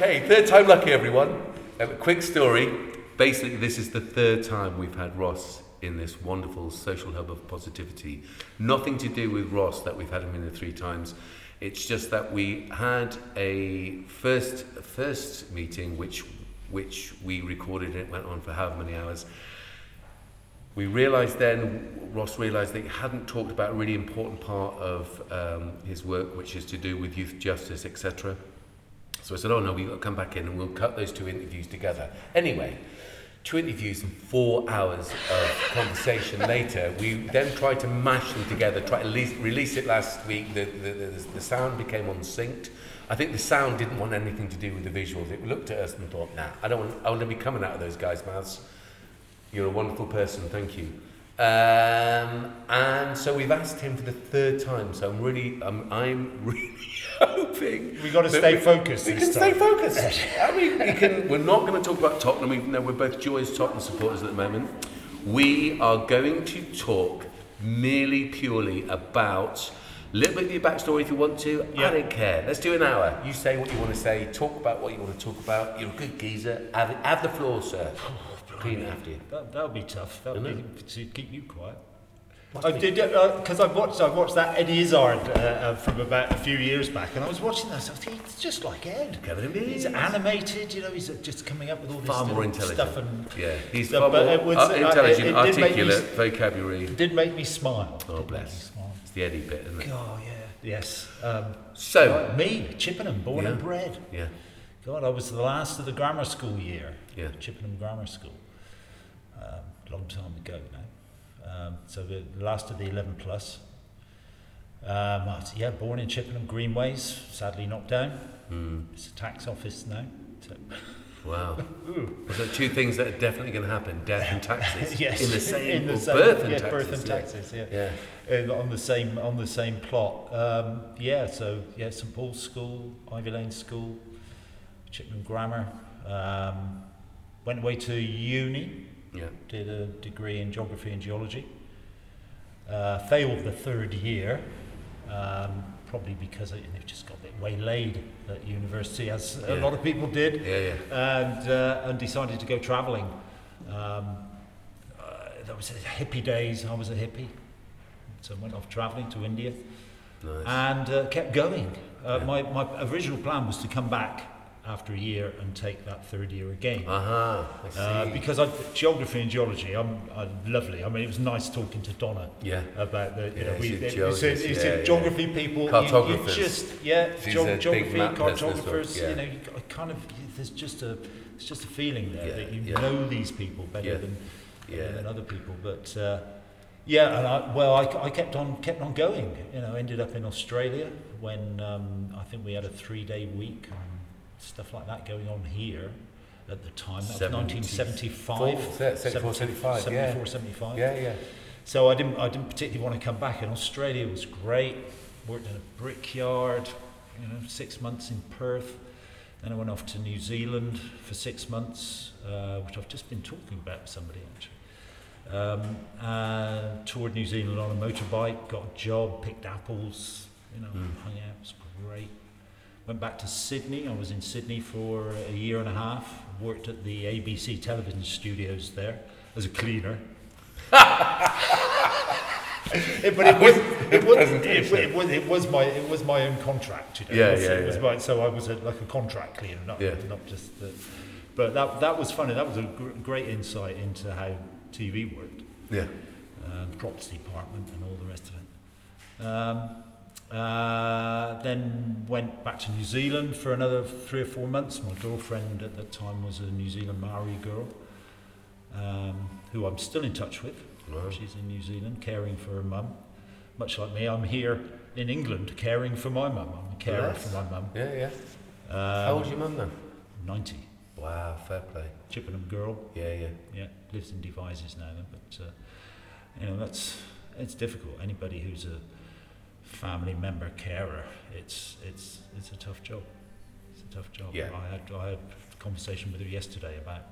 Okay, third time lucky, everyone. A quick story. Basically, this is the third time we've had Ross in this wonderful social hub of positivity. Nothing to do with Ross that we've had him in the three times. It's just that we had a first first meeting which which we recorded and it went on for however many hours. We realised then, Ross realised that he hadn't talked about a really important part of um, his work, which is to do with youth justice, etc. So I said, oh no, we've got to come back in and we'll cut those two interviews together. Anyway, two interviews and four hours of conversation later, we then tried to mash them together, try to release, release it last week. The, the, the, the sound became unsynced. I think the sound didn't want anything to do with the visuals. It looked at us and thought, nah, I don't want, I want to be coming out of those guys' mouths. You're a wonderful person, thank you. Um, and so we've asked him for the third time. So I'm really, I'm, I'm really hoping we got to stay we- focused. We can time. stay focused. I mean, we can. We're not going to talk about Tottenham. Even though we're both joyous Tottenham supporters at the moment, we are going to talk merely purely about. A little bit of your backstory if you want to. I don't care. Let's do an hour. You say what you want to say. Talk about what you want to talk about. You're a good geezer. Have, have the floor, sir. Clean it after you. That that would be tough. That would Isn't be to keep you quiet. I be. did because I watched I watched that Eddie Izzard uh, uh, from about a few years back, and I was watching that. I thought he's just like Ed. Kevin and He's animated, you know. He's uh, just coming up with all this Far more intelligent. stuff, and Yeah, he's Yeah, far but more it was- uh, uh, it- intelligent, it did make me articulate, vocabulary. it did make me smile. Oh, Did make me bless. smile. It's the Eddie bit, isn't it? God, yeah, yes. Um, So, right, me, Chippenham, born and bred. yeah, God, I was the last of the grammar school year. Yeah. Chippenham Grammar School. Um, long time ago now. Um, so the last of the 11 plus. Um, was- yeah, born in Chippenham Greenways, sadly knocked down. mm, It's a tax office now. So, wow. So two things that are definitely going to happen: death and taxes. yes, in the same, in the same- birth and yeah, taxes. birth and yeah. taxes, yeah. Yeah. Uh, on the same on the same plot. Um, yeah, so yeah, St Paul's School, Ivy Lane School, Chippenham Grammar. Um, went away to uni, yeah, did a degree in geography and geology. Uh, failed the third year, um, probably because it, it just got a bit waylaid at university, as a lot of people did, yeah, yeah. and uh, and decided to go travelling. Um, uh, that was hippie days. I was a hippie, so I went off travelling to India Nice. and uh, kept going. Uh, Yeah. my, my original plan was to come back after a year and take that third year again. See. Uh, because I, geography and geology, I'm, I'm lovely. I mean, it was nice talking to Donna yeah. about the, you Yeah, know, we, she's a it's, geologist, it's, it's yeah, yeah. geography people. you- You, Cartographers. just, yeah, She's geog- geography, map person as well, cartographers. yeah. You know, you I kind of there's just a there's just a feeling there Yeah, that you yeah. know these people better Yeah. than Yeah. than other people. But uh, yeah, and I, well, I, I kept on kept on going. You know, ended up in Australia when um, I think we had a three day week stuff like that going on here at the time. That was 1975. Four- se- 74, 75, yeah. 75. Yeah, yeah. So I didn't, I didn't particularly want to come back. And Australia was great. Worked in a brickyard, you know, six months in Perth. Then I went off to New Zealand for six months, uh, which I've just been talking about with somebody actually. Um, uh, toured New Zealand on a motorbike, got a job, picked apples, you know, Mm. hung out. It was great. Went back to Sydney. I was in Sydney for a year and a half. Worked at the ABC television studios there as a cleaner. It- but it was it was, it, it was it was my it was my own contract. You know? Yeah, It was- yeah, it was yeah. my- so I was a, like a contract cleaner, not Yeah. not just. The, but that that was funny. That was a gr- great insight into how TV worked, Yeah. uh, the props department, and all the rest of it. Um, uh, then went back to New Zealand for another three or four months. My girlfriend at that time was a New Zealand Maori girl, um, who I'm still in touch with. Wow. She's in New Zealand caring for her mum. Much like me, I'm here in England caring for my mum. I'm a carer Nice. for my mum. Yeah, yeah. Um, How old's your mum then? 90. Wow, fair play. Chippenham girl. Yeah, yeah. Yeah, lives in Devizes now. Then, but uh, you know that's it's difficult. Anybody who's a family member carer, it's it's it's a tough job. It's a tough job. Yeah. I had I had a conversation with her yesterday about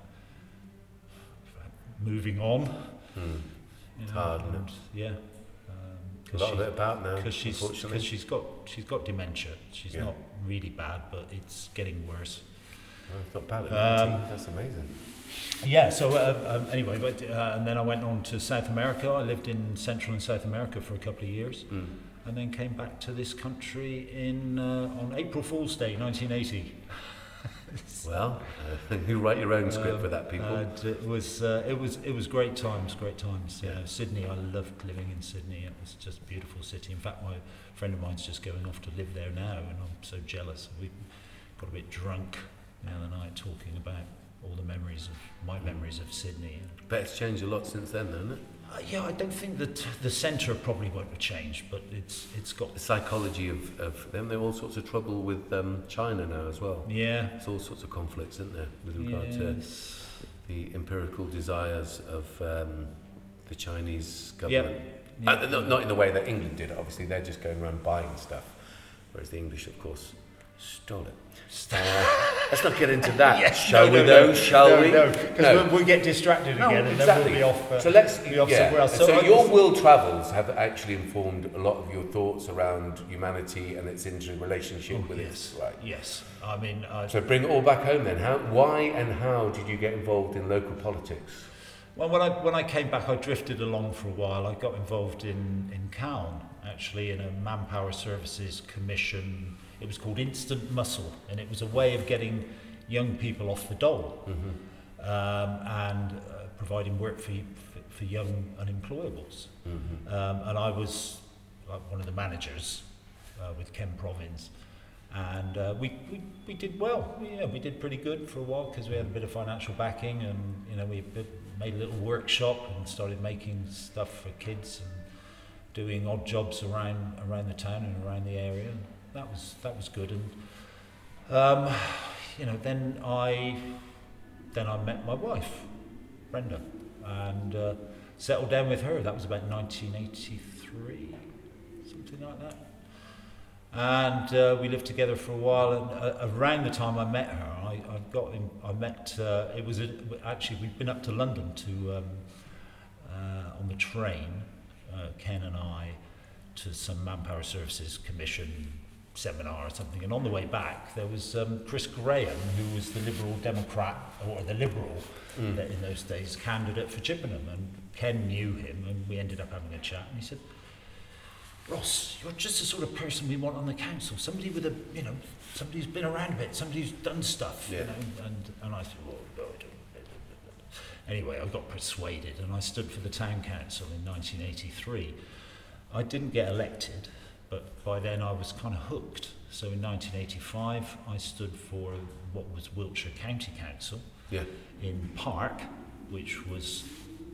about moving on. Hmm. You It's know, hard, and, Yeah. A lot of it about now, because she's because she's got she's got dementia. She's Yeah. not really bad, but it's getting worse. Oh, it's not bad. Um, that's amazing. Yeah, so uh, um, anyway, but, uh, and then I went on to South America. I lived in Central and South America for a couple of years, Mm. And then came back to this country in uh, on April Fool's Day, 1980. Well, uh, you write your own script Um, for that, people. It was uh, it was it was great times, great times. Yeah. Sydney, I loved living in Sydney. It was just a beautiful city. In fact, my friend of mine's just going off to live there now, and I'm so jealous. We got a bit drunk the other night talking about all the memories of my memories of Sydney. Bet it's changed a lot since then, hasn't it? Uh, yeah, I don't think that the centre probably won't have changed, but it's it's got The psychology of, of them, they're all sorts of trouble with um, China now as well. yeah. There's all sorts of conflicts, isn't there, with regard to the empirical desires of um, the Chinese Yep. government. Yeah. Uh, not, not in the way that England did, obviously, they're just going around buying stuff, whereas the English, of course, stole it. Uh, let's not get into that, Yes, shall no, we, no, though? no, Shall we? No, because we'll get distracted again, and then we'll be off. Uh, so let's be off yeah. somewhere else. So, I your world travels have actually informed a lot of your thoughts around humanity and its interrelationship Oh, with yes. its right. Yes, I mean, I, So bring it all back home then. How, why and how did you get involved in local politics? well, when I when I came back, I drifted along for a while. I got involved in in Calne, actually, in a manpower services commission. It was called Instant Muscle, and it was a way of getting young people off the dole Mm-hmm. um, and uh, providing work for, for young unemployables. Mm-hmm. Um, and I was like one of the managers uh, with Ken Province. And uh, we, we, we did well. Yeah, we did pretty good for a while because we had a bit of financial backing and, you know, we made a little workshop and started making stuff for kids and doing odd jobs around, around the town and around the area. That was, that was good. And, um, you know, then I, then I met my wife, Brenda, and uh, settled down with her. That was about 1983, something like that. And uh, we lived together for a while. And uh, around the time I met her, I, I got in, I met. Uh, it was a, actually we've been up to London to um, uh, on the train, uh, Ken and I, to some Manpower Services Commission seminar or something. And on the way back, there was um, Chris Graham, who was the Liberal Democrat or the Liberal Mm. in those days candidate for Chippenham and Ken knew him and we ended up having a chat and he said Ross you're just the sort of person we want on the council somebody with a you know somebody who's been around a bit somebody who's done stuff Yeah. you know and, and I said well, no, I don't. anyway I got persuaded and I stood for the town council in 1983 I didn't get elected but by then I was kind of hooked so in 1985 I stood for what was Wiltshire County Council Yeah. in Park, which was,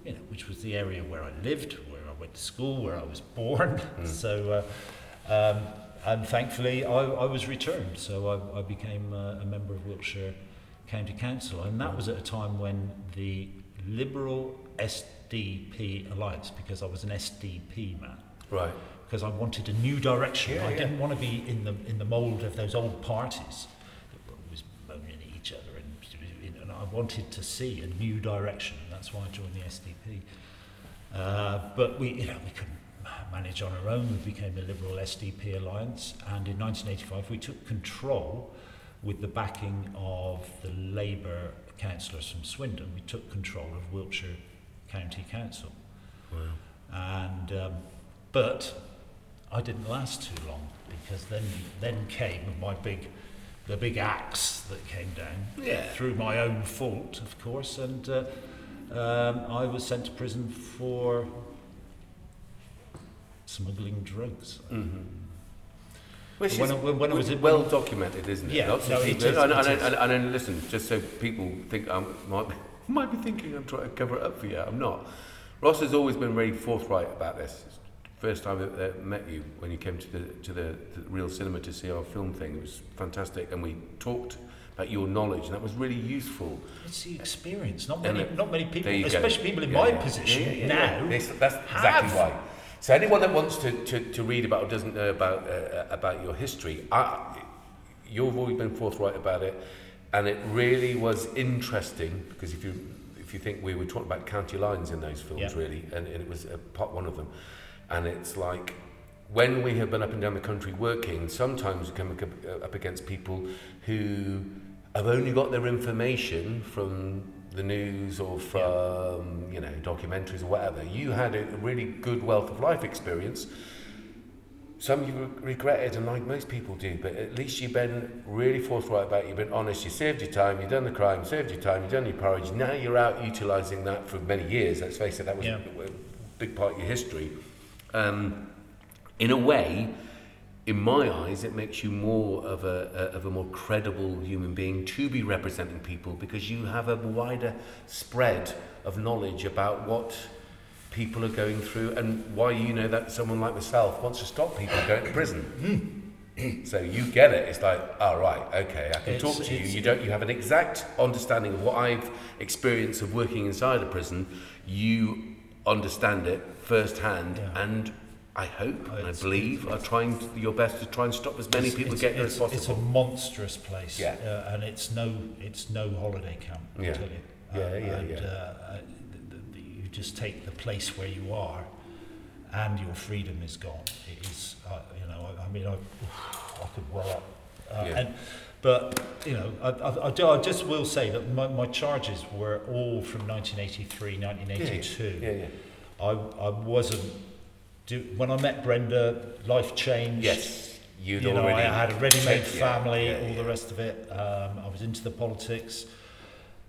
you know, which was the area where I lived, where I went to school, where I was born. Mm. So, uh, um, and thankfully, I, I was returned. So I, I became uh, a member of Wiltshire County Council, and that was at a time when the Liberal SDP alliance, because I was an SDP man, Right. Because I wanted a new direction. Yeah, I yeah. didn't want to be in the in the mould of those old parties that were always moaning at each other, and, and I wanted to see a new direction. And that's why I joined the SDP. Uh, but we, you know, we couldn't manage on our own. We became the Liberal SDP alliance, and in 1985 we took control with the backing of the Labour councillors from Swindon. We took control of Wiltshire County Council. Wow. And um, but I didn't last too long because then then came my big the big axe that came down Yeah. through my own fault, of course, and uh, um, I was sent to prison for smuggling drugs. Mm-hmm. Which When is I- when- when was well documented, isn't it? Yeah, Lots no, it people- is, And, it and, and, and, and listen, just so people think I might be, might be thinking I'm trying to cover it up for you. I'm not. Ross has always been very forthright about this. First time I uh, met you when you came to the to the, the real cinema to see our film thing, it was fantastic, and we talked about your knowledge, and that was really useful. It's the experience. Not many, it- not many people, you go. especially people in Yeah, my yeah. position Yeah, now. That's exactly right. So anyone that wants to, to, to read about or doesn't know about uh, about your history, I, you've always been forthright about it, and it really was interesting because if you if you think we were talking about county lines in those films, really, and, and it was a part one of them, and it's like when we have been up and down the country working, sometimes we come up- uh, up against people who have only got their information from the news or from you know documentaries or whatever. You had a really good wealth of life experience. Some you re- regret and like most people do, but at least you've been really forthright about it. You've been honest. You saved your time. You've done the crime. Saved your time. You've done your porridge. Now you're out utilising that for many years. Let's face it, that was Yeah. a big part of your history. Um, in a way, in my eyes, it makes you more of a, a of a more credible human being to be representing people because you have a wider spread of knowledge about what people are going through and why you know that someone like myself wants to stop people going to prison. so you get it. It's like, all right, okay, I can It's- talk to you. You don't. You have an exact understanding of what I've experienced of working inside a prison. You understand it firsthand, Yeah. and I hope and I believe are trying to, your best to try and stop as many people getting there as It's a monstrous place, Yeah. uh, and it's no it's no holiday camp. I Yeah. tell you. Yeah, yeah, and, yeah. Uh, uh, the, the, you just take the place where you are, and your freedom is gone. It is, uh, you know, I, I mean, I, I could well up, uh, Yeah. and. But you know, I, I, I, do- I just will say that my, my charges were all from 1983, 1982. Yeah, yeah. I, I wasn't. Do, when I met Brenda, life changed. Yes, you'd you know. I had a ready-made checked- yeah, family, yeah, all yeah. the rest of it. Um, I was into the politics.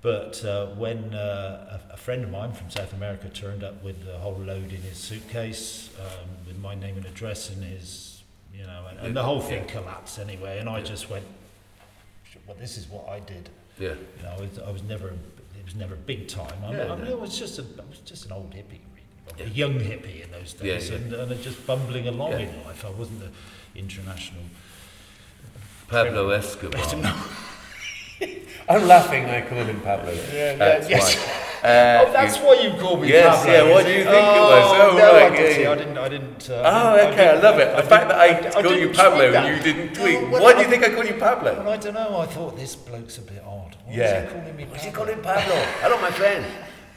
But uh, when uh, a, a friend of mine from South America turned up with a whole load in his suitcase, um, with my name and address in his, you know, and, and the whole thing Yeah. collapsed anyway. And I Yeah. just went, well, this is what I did. Yeah, You know, I was, I was never, it was never big time. I, Yeah, I mean, no. I was just a, I was just an old hippie, really. Yeah. a young hippie in those days, yeah. and, and just bumbling along Yeah. in life. I wasn't the international. Pablo Escobar. No. I'm laughing. I call him Pablo. Yeah, That's yes. why. Uh, oh, that's you- why you call me Yes, Pablo. yeah, what do you think it was? Oh, no, right, I, did, yeah, see, yeah. I didn't. I didn't. Uh, Oh, I didn't- okay, I love it. The didn't- fact that I, I call you Pablo and you didn't No, tweet. well, Why do you think I call you Pablo? Well, I don't know. I thought this bloke's a bit odd. Why Yeah. is he calling me Why is he Pablo? calling Pablo? Hello, my friend.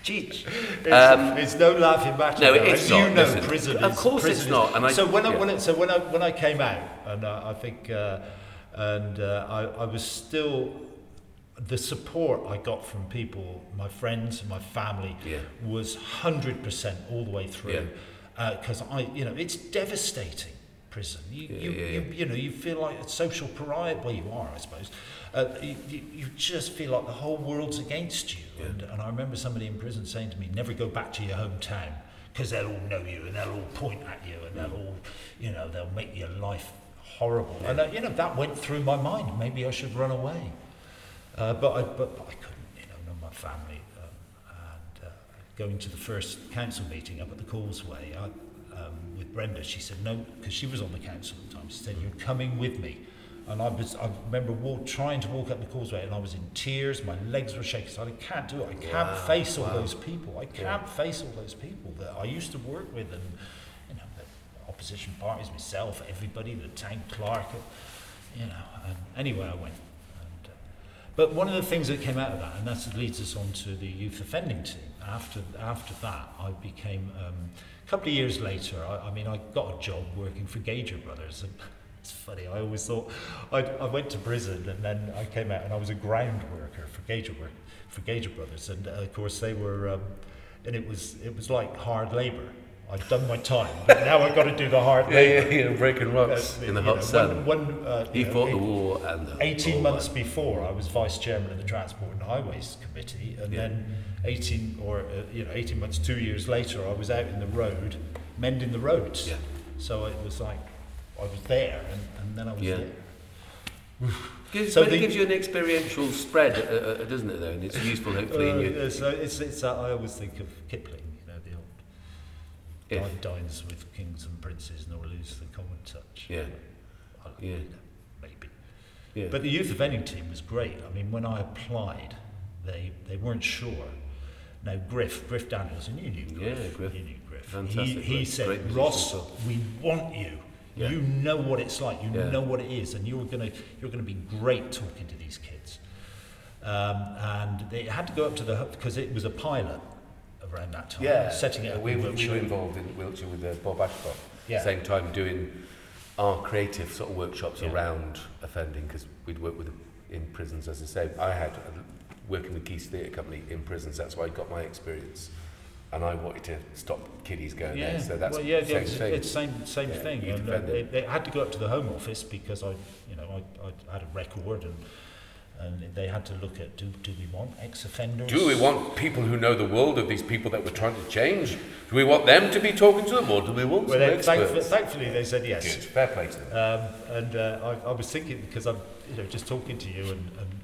Cheech. It's, Um, it's no laughing matter. no, it's not, You know, listen. prison Of course it's prison is- not, and I- so when I, when I, so when I when I came out, and uh, I think, uh, and uh, I, I was still the support I got from people, my friends, my family, Yeah. was hundred percent all the way through. Because I, you know, it's devastating. Prison. You, Yeah, you, yeah, you, you know, you feel like a social pariah. Well, you are, I suppose. Uh, you, you, just feel like the whole world's against you. Yeah. And, and I remember somebody in prison saying to me, "Never go back to your hometown because they'll all know you and they'll all point at you and they'll all, you know, they'll make your life horrible." And uh, you know that went through my mind. Maybe I should run away, uh, but I, but I couldn't. You know, know my family. Going to the first council meeting up at the Causeway, I, um, with Brenda, she said no because she was on the council at the time. She said, "You're coming with me." And I was, I remember walk, trying to walk up the causeway and I was in tears, my legs were shaking, so I can't do it. I can't Wow, face all wow. those people. I can't face all those people that I used to work with and, you know, the opposition parties, myself, everybody, the tank clerk, you know. And anyway, I went. And, uh, but one of the things that came out of that, and that leads us on to the youth offending team. After after that, I became um, a couple of years later. I, I mean, I got a job working for Gager Brothers. It's funny. I always thought I, I went to prison, and then I came out, and I was a ground worker for Gager work for Gager Brothers, and uh, of course they were, um, and it was it was like hard labour. I'd done my time, but now I've got to do the hard Yeah, labour. yeah, yeah, breaking rocks Uh, in the hot know, sun. One, one, uh, he know, fought it- the war and the 18 whole months before, I was vice chairman of the Transport and Highways Committee, and Yeah. then 18 or uh, you know 18 months, two years later, I was out in the road mending the roads. Yeah. So it was like I was there, and, and then I was Yeah. there. Gives, So but the- it gives you an experiential spread, uh, uh, doesn't it? Though, and it's useful, hopefully. in Uh, your, uh, so it's, it's uh, I always think of Kipling, you know, the old If. Dines with kings and princes, nor lose the common touch." Yeah. I- Yeah. maybe. yeah. But the youth offending team was great. I mean, when I applied, they they weren't sure. Now Griff, Griff Daniels, and you knew Griff. Yeah, Griff. You knew Griff. Fantastic He, he said, Ross, we want you. Yeah. You know what it's like. You Yeah. know what it is, and you're gonna you're gonna be great talking to these kids. Um, and they had to go up to the because it was a pilot around that time. yeah, setting it up. We, in we were involved in Wiltshire with uh, Bob Ashcroft. Yeah. Same time doing our creative sort of workshops Yeah. around offending because we'd worked with in prisons, as I say. I had uh, working with Geese Theatre Company in prisons. That's where I got my experience, and I wanted to stop kiddies going Yeah, there. So that's well, yeah, the yeah, same it's, thing. it's same same Yeah, thing. And, uh, it. they had to go up to the Home Office because I, you know, I, I had a record and and they had to look at do do we want ex-offenders? Do we want people who know the world of these people that we're trying to change? Do we want them to be talking to them, or do we want Well, some they, experts? thankfully, thankfully, they said yes. Good, fair play to them. Um, and uh, I, I was thinking because I'm, you know, just talking to you and, and,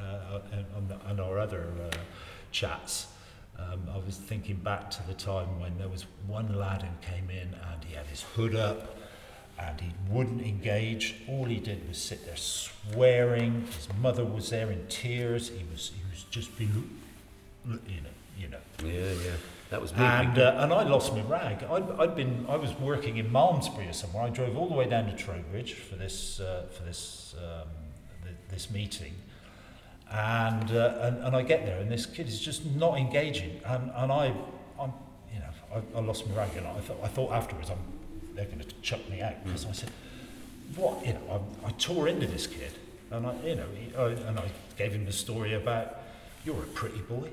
uh, and- and our other uh, chats. Um, I was thinking back to the time when there was one lad who came in and he had his hood up and he wouldn't engage. All he did was sit there swearing. His mother was there in tears. He was he was just being, you know, you know. Yeah, yeah. That was me. And, uh, and I lost my rag. I'd, I'd been, I was working in Malmesbury or somewhere. I drove all the way down to Trowbridge for this, uh, for this, um, th- this meeting. And, uh, and, and I get there and this kid is just not engaging. And, and I, I'm, you know, I, I lost my rag and I thought, I thought afterwards I'm, they're going to chuck me out because I said, what, you know, I, I tore into this kid and I, you know, he, I, and I gave him the story about, you're a pretty boy.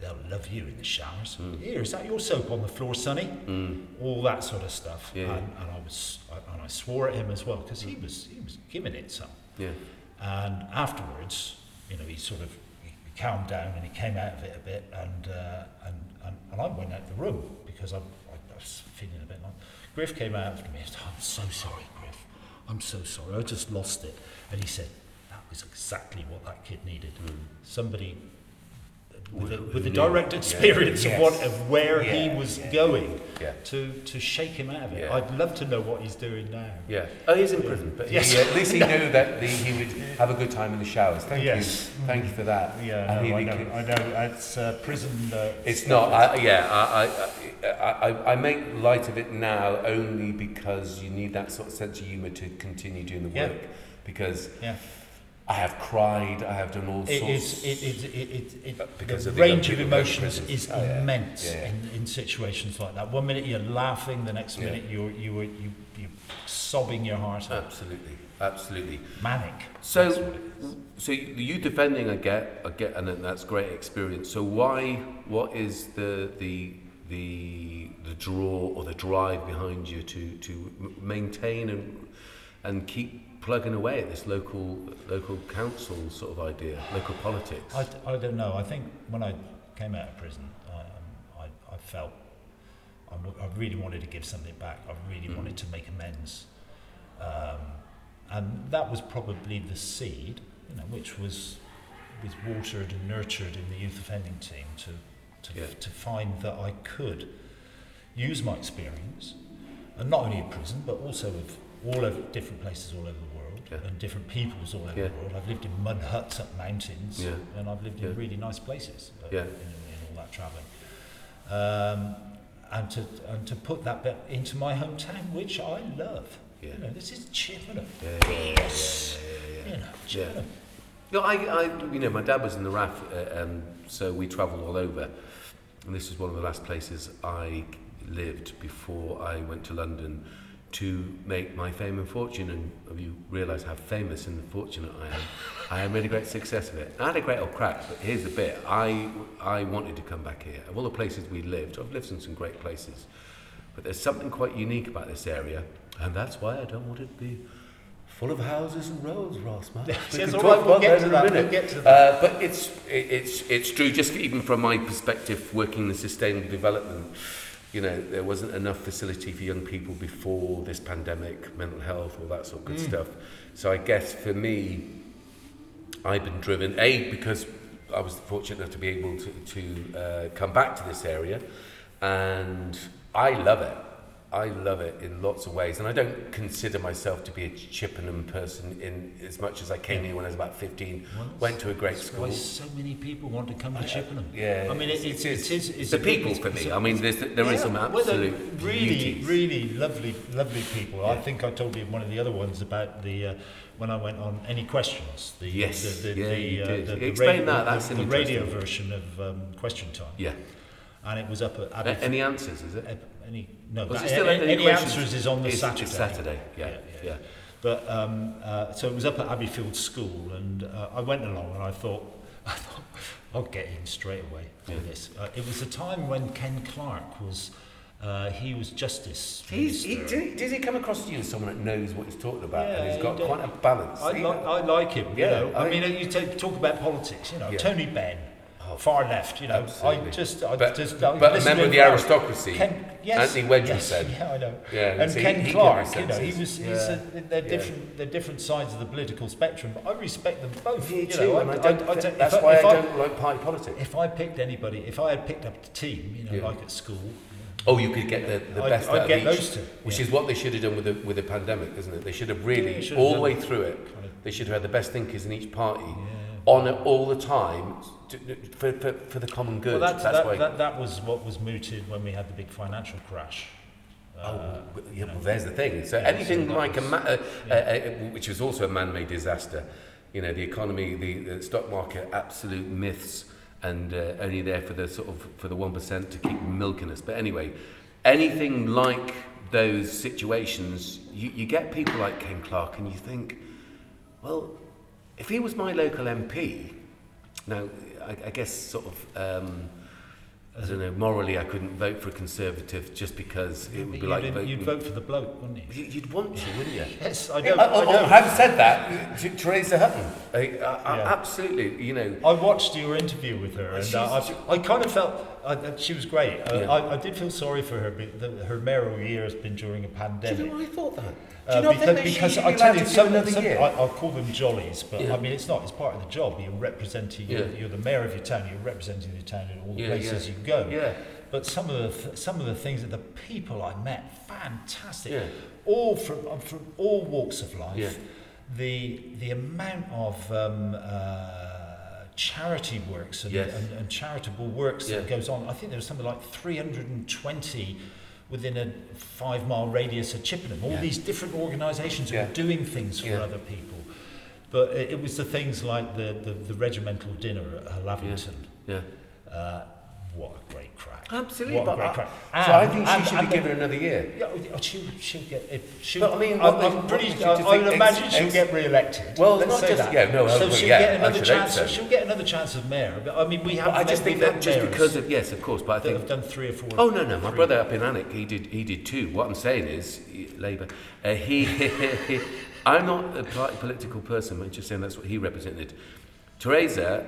They'll love you in the showers. Here, is that your soap on the floor, Sonny? Mm. All that sort of stuff. Yeah. And, and I was, I, and I swore at him as well because he was, he was giving it some. Yeah. And afterwards, you know, he sort of he calmed down and he came out of it a bit, and uh, and, and and I went out the room because I, I, I was feeling a bit. Griff came out after me and said, "I'm so sorry, Griff. I'm so sorry. I just lost it." And he said, "That was exactly what that kid needed. Mm. Somebody." With, a, with the knew. direct Yeah. experience Yes. of what of where he was yeah, going Yeah. to to shake him out of it. Yeah. I'd love to know what he's doing now. Yeah. Oh, he's in prison, but Yes. he, uh, at least he knew that the, he would have a good time in the showers. Thank Yes. you. Thank you for that. Yeah, no, I know. became- I know. It's uh, prison. Uh, It's not. I, yeah, I, I, I, I, make light of it now only because you need that sort of sense of humour to continue doing the Yeah. work. Because Yeah. I have cried, I have done all It sorts. is. It, it, it, it, it, Because the of the range of people going to emotions is Oh, yeah. immense Yeah. in, in situations like that. One minute you're laughing, the next Yeah. minute you're you were you you're sobbing your heart out. Absolutely, absolutely. Manic. So, That's what so the youth defending, I get, I get, and that's great experience. So why, what is the the the the draw or the drive behind you to to maintain and and keep plugging away at this local local council sort of idea, local politics? I, I don't know. I think when I came out of prison, I, um, I, I felt I, w- I really wanted to give something back. I really Mm. wanted to make amends. Um, and that was probably the seed, you know, which was, was watered and nurtured in the youth offending team to, to, Yeah. to find that I could use my experience, and not only in prison, but also with all over different places all over the world Yeah. and different peoples all over Yeah. the world. I've lived in mud huts up mountains, Yeah. and I've lived in really nice places uh, in, in all that travelling. Um, and to and to put that bit into my hometown, which I love. You know, this is Chippenham. Yes. You know, Chippenham. No, I, I, you know, my dad was in the RAF, uh, um, so we travelled all over. And this was one of the last places I lived before I went to London to make my fame and fortune. And you realise how famous and fortunate I am? I had a great success of it. I had a great old crack, but here's the bit. I, I wanted to come back here. Of all the places we lived, I've lived in some great places. But there's something quite unique about this area, and that's why I don't want it to be full of houses and roads, Ross, man. We Yes, can all talk right, we'll get that to in a that, minute. we'll get to that. Uh, but it's, it, it's, it's true, just even from my perspective, working in sustainable development, you know, there wasn't enough facility for young people before this pandemic, mental health, all that sort of good Mm. stuff. So I guess for me, I've been driven, A, because I was fortunate enough to be able to, to uh, come back to this area, and I love it. I love it in lots of ways, and I don't consider myself to be a Chippenham person in as much as I came here when I was about 15, Well, went to a great school. why so many people want to come to Chippenham. Yeah, I mean, it, it, it's, it is. It's the people for me. I mean, there's, there is Yeah, some well, absolute really, beauties. really lovely, lovely people. I think I told you in one of the other ones about the uh, when I went on any questions. The, Yes, the, the, yeah, the, you uh, did. the, the Explain radio, that, that's the, the radio version of um, Question Time, Yeah. and it was up at A- Abbey. any answers? Is it? Any no, that- any, any answers is on the It's- Saturday. it's Saturday. Yeah, Yeah, yeah. yeah. But um, uh, so it was up at Abbeyfield School, and uh, I went along, and I thought, I thought, I'll get in straight away for Yeah. this. Uh, it was a time when Ken Clarke was, uh, he was Justice He's, he, did, does he come across to you as someone that knows what he's talking about and Yeah, he's got he quite a balance? I, li- I like him. Yeah, you know, I, mean, you ta- talk about politics. You know, Yeah. Tony Benn, Oh, far left. You know, absolutely. I just, I But- just, I but a member of the aristocracy, Ken, yes, Anthony Wedgwood yes, said. Yeah, I know. Yeah, and see, Ken he- Clarke, you know, he was, he's Yeah. a, they're Yeah. different, they're different sides of the political spectrum. But I respect them both. Me you too, know, and I I, don't, I, don't, that's if why if I don't like party politics. If I picked anybody, if I had picked up the team, you know, Yeah. like at school, Oh, you could get the, the I'd- best I'd out get of each, those two, which is what they should have done with the with the pandemic, isn't it? They should have really you should have all the way through it. They should have had the best thinkers in each party on it all the time for, for, for the common good. Well, that's, that's that, why. that, that was what was mooted when we had the big financial crash. Oh, Uh, you yeah, know. well, there's the thing. So Yeah, anything so like a, was- ma- uh, yeah. uh, uh, which was also a man-made disaster, you know, the economy, the, the stock market, absolute myths, and uh, only there for the sort of for the one percent to keep milking us. But anyway, anything like those situations, you, you get people like Ken Clarke, and you think, well, if he was my local MP, now I, I guess sort of. Um, I don't know. Morally, I couldn't vote for a Conservative just because it would be you'd, like you'd, voting. vote for the bloke, wouldn't you? You- You'd want to, wouldn't you? Yes, I don't. oh, I oh, know. having said that, T- Teresa Hutton, I, I, I, Yeah. absolutely, you know, I watched your interview with her, and uh, I, I kind of felt she was great. Uh, Yeah. I, I did feel sorry for her. But the, her mayoral year has been during a pandemic. do you know I thought that? Do Uh, you not because think that because she should I tell you, to some, another some, year? I, I'll call them jollies, but Yeah. I mean it's not. It's part of the job. You're representing. You're, you're the mayor of your town. You're representing your town in all the Yeah, places yeah. you go. yeah, But some of the th- some of the things that the people I met, fantastic. yeah, all from uh, from all walks of life. Yeah. The the amount of um, uh, charity works and, Yes. and, and charitable works that goes on. I think there was something like 320 within a five mile radius of Chippenham. All Yeah. these different organisations Yeah. were doing things for Yeah. other people. But it, it was the things like the, the, the regimental dinner at Lavington. yeah. Uh, what a great crack. Absolutely, What a but great I- crack. So I think she and- should and be the- given another year. yeah, oh, she'll, she'll get it. She'll, But I mean, I'm, I'm pretty. what makes you I, I think would ex- imagine she'll ex- get re-elected. Well, Let's not say just- that. yeah, no, So well, she'll yeah, get another chance. so. She'll get another chance of mayor. But I mean, we have. I just think that just because of yes, of course. But I that think have done three or four. Oh no, no, my brother up in Alnwick, he did he did too. What I'm saying is, Labour, uh, he, I'm not a political person. I'm just saying that's what he represented. Theresa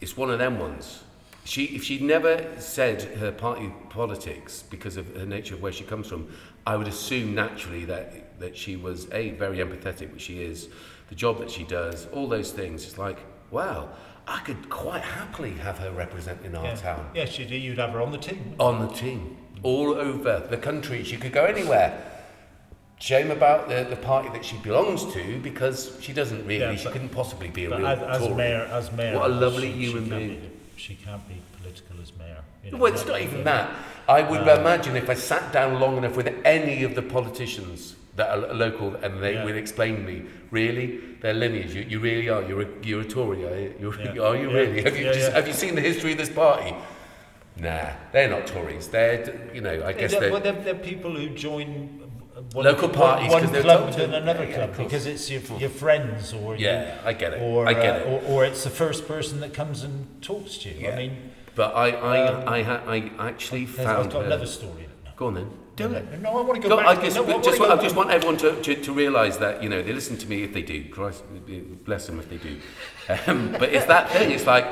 is one of them ones. She, if she'd never said her party politics because of her nature of where she comes from, I would assume naturally that that she was a very empathetic, which she is. The job that she does, all those things. It's like, wow, I could quite happily have her representing our Yeah. town Yeah, she'd, you'd have her on the team. on the team, all over the country. She could go anywhere. Shame about the, the party that she belongs to because she doesn't really, Yeah, she couldn't possibly be a real as, as Tory. mayor, as mayor, What a lovely she, human being. Be, she can't be political as mayor. you know. Well, it's not even that. I would Um, imagine if I sat down long enough with any of the politicians that are local and they Yeah. would explain to me, really, their lineage, you, you really are, you're a, you're a Tory, are you? You're, Yeah. Are you Yeah. really? Have you, Yeah, just, yeah. have you seen the history of this party? Nah, they're not Tories. They're, you know, I guess they're, they're... well, they're, they're people who join one, Local parties, one, they're club to. than another Yeah, club because it's your, your friends or Yeah, I get it. or, I get uh, it. Or, or it's the first person that comes and talks to you. Yeah. I mean, But I, I, Um, I, ha- I actually found I've got another story. Go on then. Do no, it. No, I want to Go, go I back. just, no, I just, I just back. want everyone to, to, to realise that, you know, they listen to me if they do. Christ, bless them if they do. Um, but it's that thing. It's like,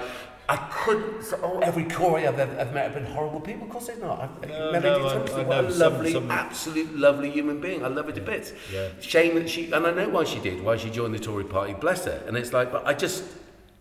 I couldn't. So, oh, every Tory I've, ever- I've met have been horrible people. Of course they're not. I've, No, Melody no, I- Thompson, I what a some- lovely, some- absolute lovely human being. I love her to bits. Yeah. Shame that she, and I know why she did, why she joined the Tory party, bless her. And it's like, but I just,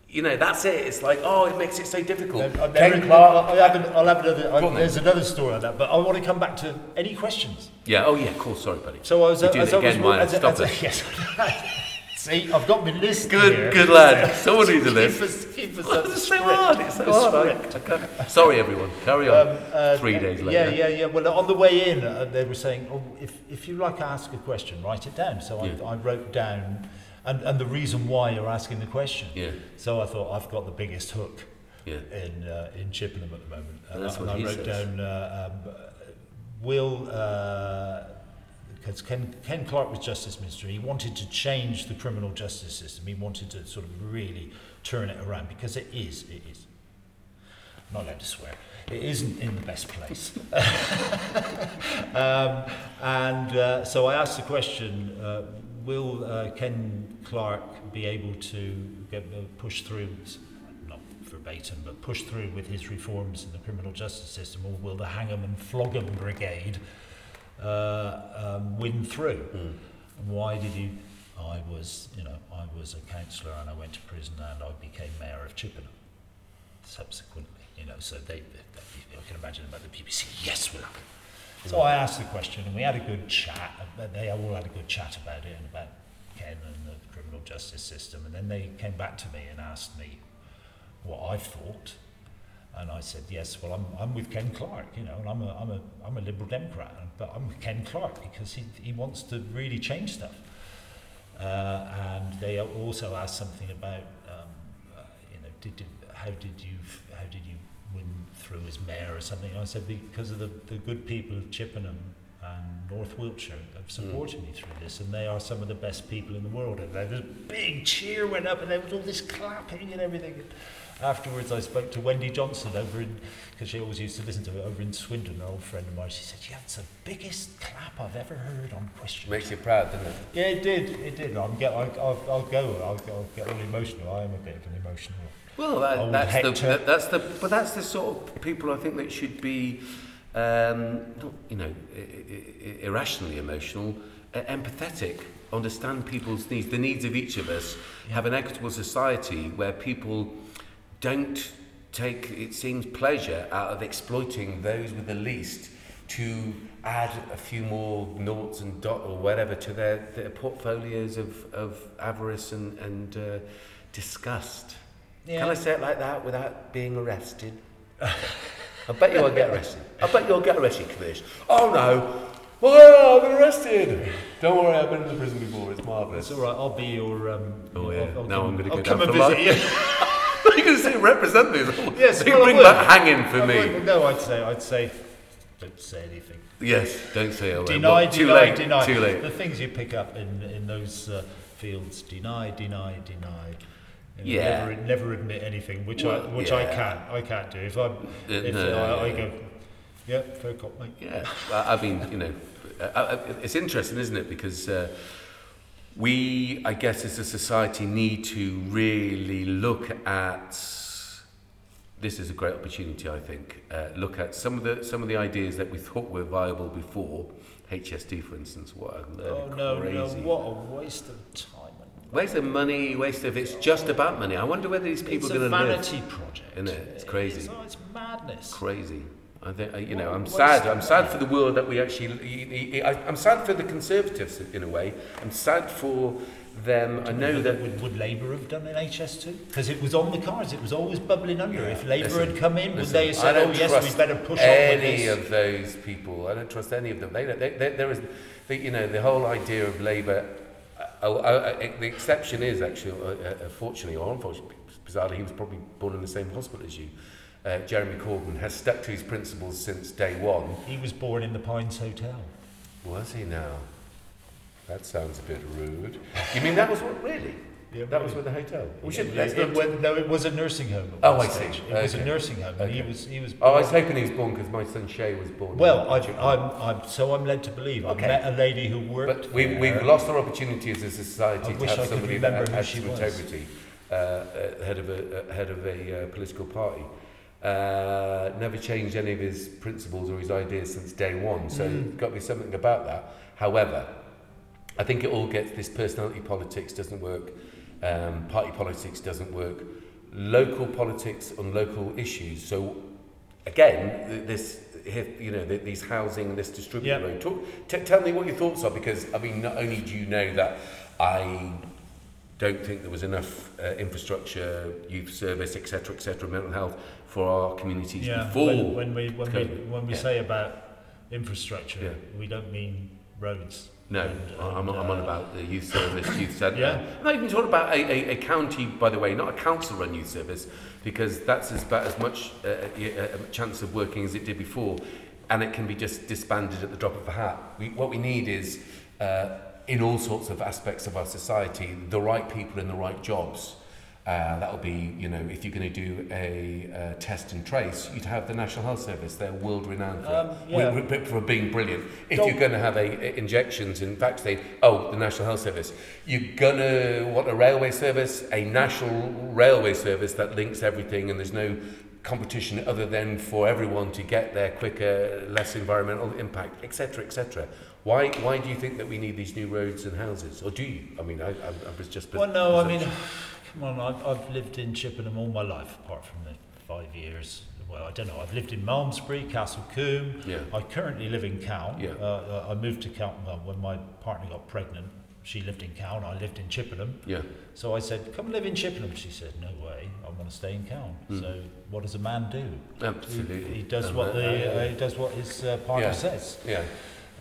you know, that's it. It's like, oh, it makes it so difficult. No, Ken Clarke. I'll have, an, I'll have another. I, on then. there's another story on that, but I want to come back to any questions. Yeah, oh yeah, cool, sorry, buddy. So I was. Uh, do as that I was again, as, stop as, it. Yes. See, I've got my list Good, here. good lad. Someone needs a list. Keep us, keep us Oh, it's so hard. It's so The hard. script. I can't- Sorry, everyone. Carry on. Um, uh, Three days Yeah, later. yeah, yeah. Yeah. Well, on the way in, uh, they were saying, oh, if, if you like to ask a question, write it down. So Yeah. I, I wrote down, and, and the reason why you're asking the question. Yeah, So I thought, I've got the biggest hook yeah. in, uh, in Chippenham at the moment. And, That's I, what and he I wrote says. down, uh, um, will, uh, because Ken, Ken Clarke was Justice Minister. He wanted to change the criminal justice system. He wanted to sort of really turn it around because it is, it is. I'm not allowed to swear. It isn't in the best place. um, and uh, so I asked the question uh, Will uh, Ken Clarke be able to get, uh, push through, not verbatim, but push through with his reforms in the criminal justice system, or will the Hang'em and Flog'em Brigade uh, um, win through? Mm. Why did he? I was, you know, I was a councillor and I went to prison and I became mayor of Chippenham subsequently. You know, so they, they, I can imagine about the BBC. Yes, we'll have it. So I asked the question, and we had a good chat. They all had a good chat about it and about Ken and the criminal justice system. And then they came back to me and asked me what I thought. And I said, yes, well, I'm, I'm with Ken Clarke, you know, and I'm a, I'm a, I'm a Liberal Democrat, but I'm with Ken Clarke because he, he wants to really change stuff. Uh, and they also asked something about, um, uh, you know, did, did, how did you how did you win through as mayor or something? And I said because of the, the good people of Chippenham and North Wiltshire have supported mm. me through this, and they are some of the best people in the world. And there was a big cheer went up, and there was all this clapping and everything. And afterwards, I spoke to Wendy Johnson over in because she always used to listen to it over in Swindon, an old friend of mine. She said, "Yeah, it's the biggest clap I've ever heard on question." Makes you proud, doesn't it? Yeah, it did. It did. I'm get. I, I'll, I'll go. I'll, I'll get all emotional. I am a bit of an emotional. Well, that, that's Hector. the that, that's the but that's the sort of people I think that should be, um, not you know, irrationally emotional, uh, empathetic, understand people's needs, the needs of each of us, yeah. have an equitable society where people don't take, it seems, pleasure out of exploiting those with the least to add a few more noughts and dot or whatever to their, their portfolios of, of avarice and, and uh, disgust. Yeah. Can I say it like that without being arrested? I bet you I'll get arrested. I bet you'll get arrested, Kamish. Oh no! Oh, I've been arrested! Don't worry, I've been in the prison before. It's marvellous. It's all right. I'll be your. Um, oh yeah. I'll, I'll now I'm going to go come and visit you. You're going to say represent these. Yes, well, bring back hanging for I me. would, no, I'd say, I'd say, don't say anything. Yes, don't say it. Deny, too deny, late. deny. Too late. The things you pick up in in those uh, fields: deny, deny, deny. You know, Yeah. Never, never admit anything, which I Well, which I can't. I can't do. If I if no, I, I yeah. go, yeah, fair cop, mate. Yeah, well, I mean, you know, uh, uh, it's interesting, isn't it? Because uh, we, I guess, as a society, need to really look at. This is a great opportunity, I think. Uh, look at some of the some of the ideas that we thought were viable before. HS2, for instance, what a Oh no, no, what a waste of time. Waste of money, waste of. It's just about money. I wonder whether these people are going to live. It's a vanity project. Isn't it? It's crazy. It's, it's madness. crazy. I think uh, you know. I'm sad. I'm sad for the world that we actually. I'm sad for the Conservatives in a way. I'm sad for them. I know that. would, would Labour have done an HS2? Because it was on the cards. It was always bubbling under. if Labour Listen, had come in, would listen, they have said, "Oh yes, we better push on with any of those people. I don't trust any of them. They, they, they, there is, the, you know, the whole idea of Labour. I, uh, the exception is actually, uh, uh, uh fortunately or unfortunately, bizarrely, he was probably born in the same hospital as you. Uh, Jeremy Corbyn has stuck to his principles since day one. He was born in the Pines Hotel. Was he now? That sounds a bit rude. You mean that was what, really? Yeah, That was with the hotel. We should. it- let's it not- was- no, it was a nursing home. at Oh, one I see. stage. It was a Okay. nursing home, and he Okay. was he was. Oh, I was hoping he was born because my son Shay was born. Well, Chippenham. I'm, I'm so I'm led to believe. Okay. I met a lady who worked. But we, there. we've lost our opportunity as a society I to wish have I could somebody that remember who has she some was. integrity, uh, uh, head of a uh, head of a uh, political party. Uh, never changed any of his principles or his ideas since day one. So Mm. there's got to be something about that. However, I think it all gets this personality politics doesn't work, Um, party politics doesn't work. Local politics on local issues. So again, this you know these housing, this distributor yep. Talk, t- tell me what your thoughts are because I mean, not only do you know that I don't think there was enough uh, infrastructure, youth service, etc., etc., mental health for our communities yeah, before. When, when we when COVID. we when we yeah. say about infrastructure, yeah. we don't mean roads. No, and, and, I'm, uh, I'm on uh, about the youth service, youth centre. Yeah. I'm not even talking about a, a, a county, by the way, not a council-run youth service, because that's as, about as much uh, uh a, uh, a chance of working as it did before, and it can be just disbanded at the drop of a hat. We, what we need is, uh, in all sorts of aspects of our society, the right people in the right jobs Uh, that will be, you know, if you're going to do a uh, test and trace, you'd have the National Health Service. They're world renowned for, Um, yeah. we- we- for being brilliant. If Don't- you're going to have a, a injections and vaccine, oh, the National Health Service. You're going to want a railway service, a national railway service that links everything, and there's no competition other than for everyone to get there quicker, less environmental impact, etc., etc. Why, why do you think that we need these new roads and houses? Or do you? I mean, I, I, I was just... Well, no, I mean, come on, I've, I've lived in Chippenham all my life, apart from the five years. Well, I don't know. I've lived in Malmesbury, Castle Combe. Yeah. I currently live in Cowan. Yeah. Uh, I moved to Cowan well, when my partner got pregnant. She lived in Cowan. I lived in Chippenham. Yeah. So I said, "Come live in Chippenham." She said, "No way. I want to stay in Cowan." So what does a man do? Absolutely. He, he does what the uh, uh, he does what his uh, partner Yeah. says. yeah.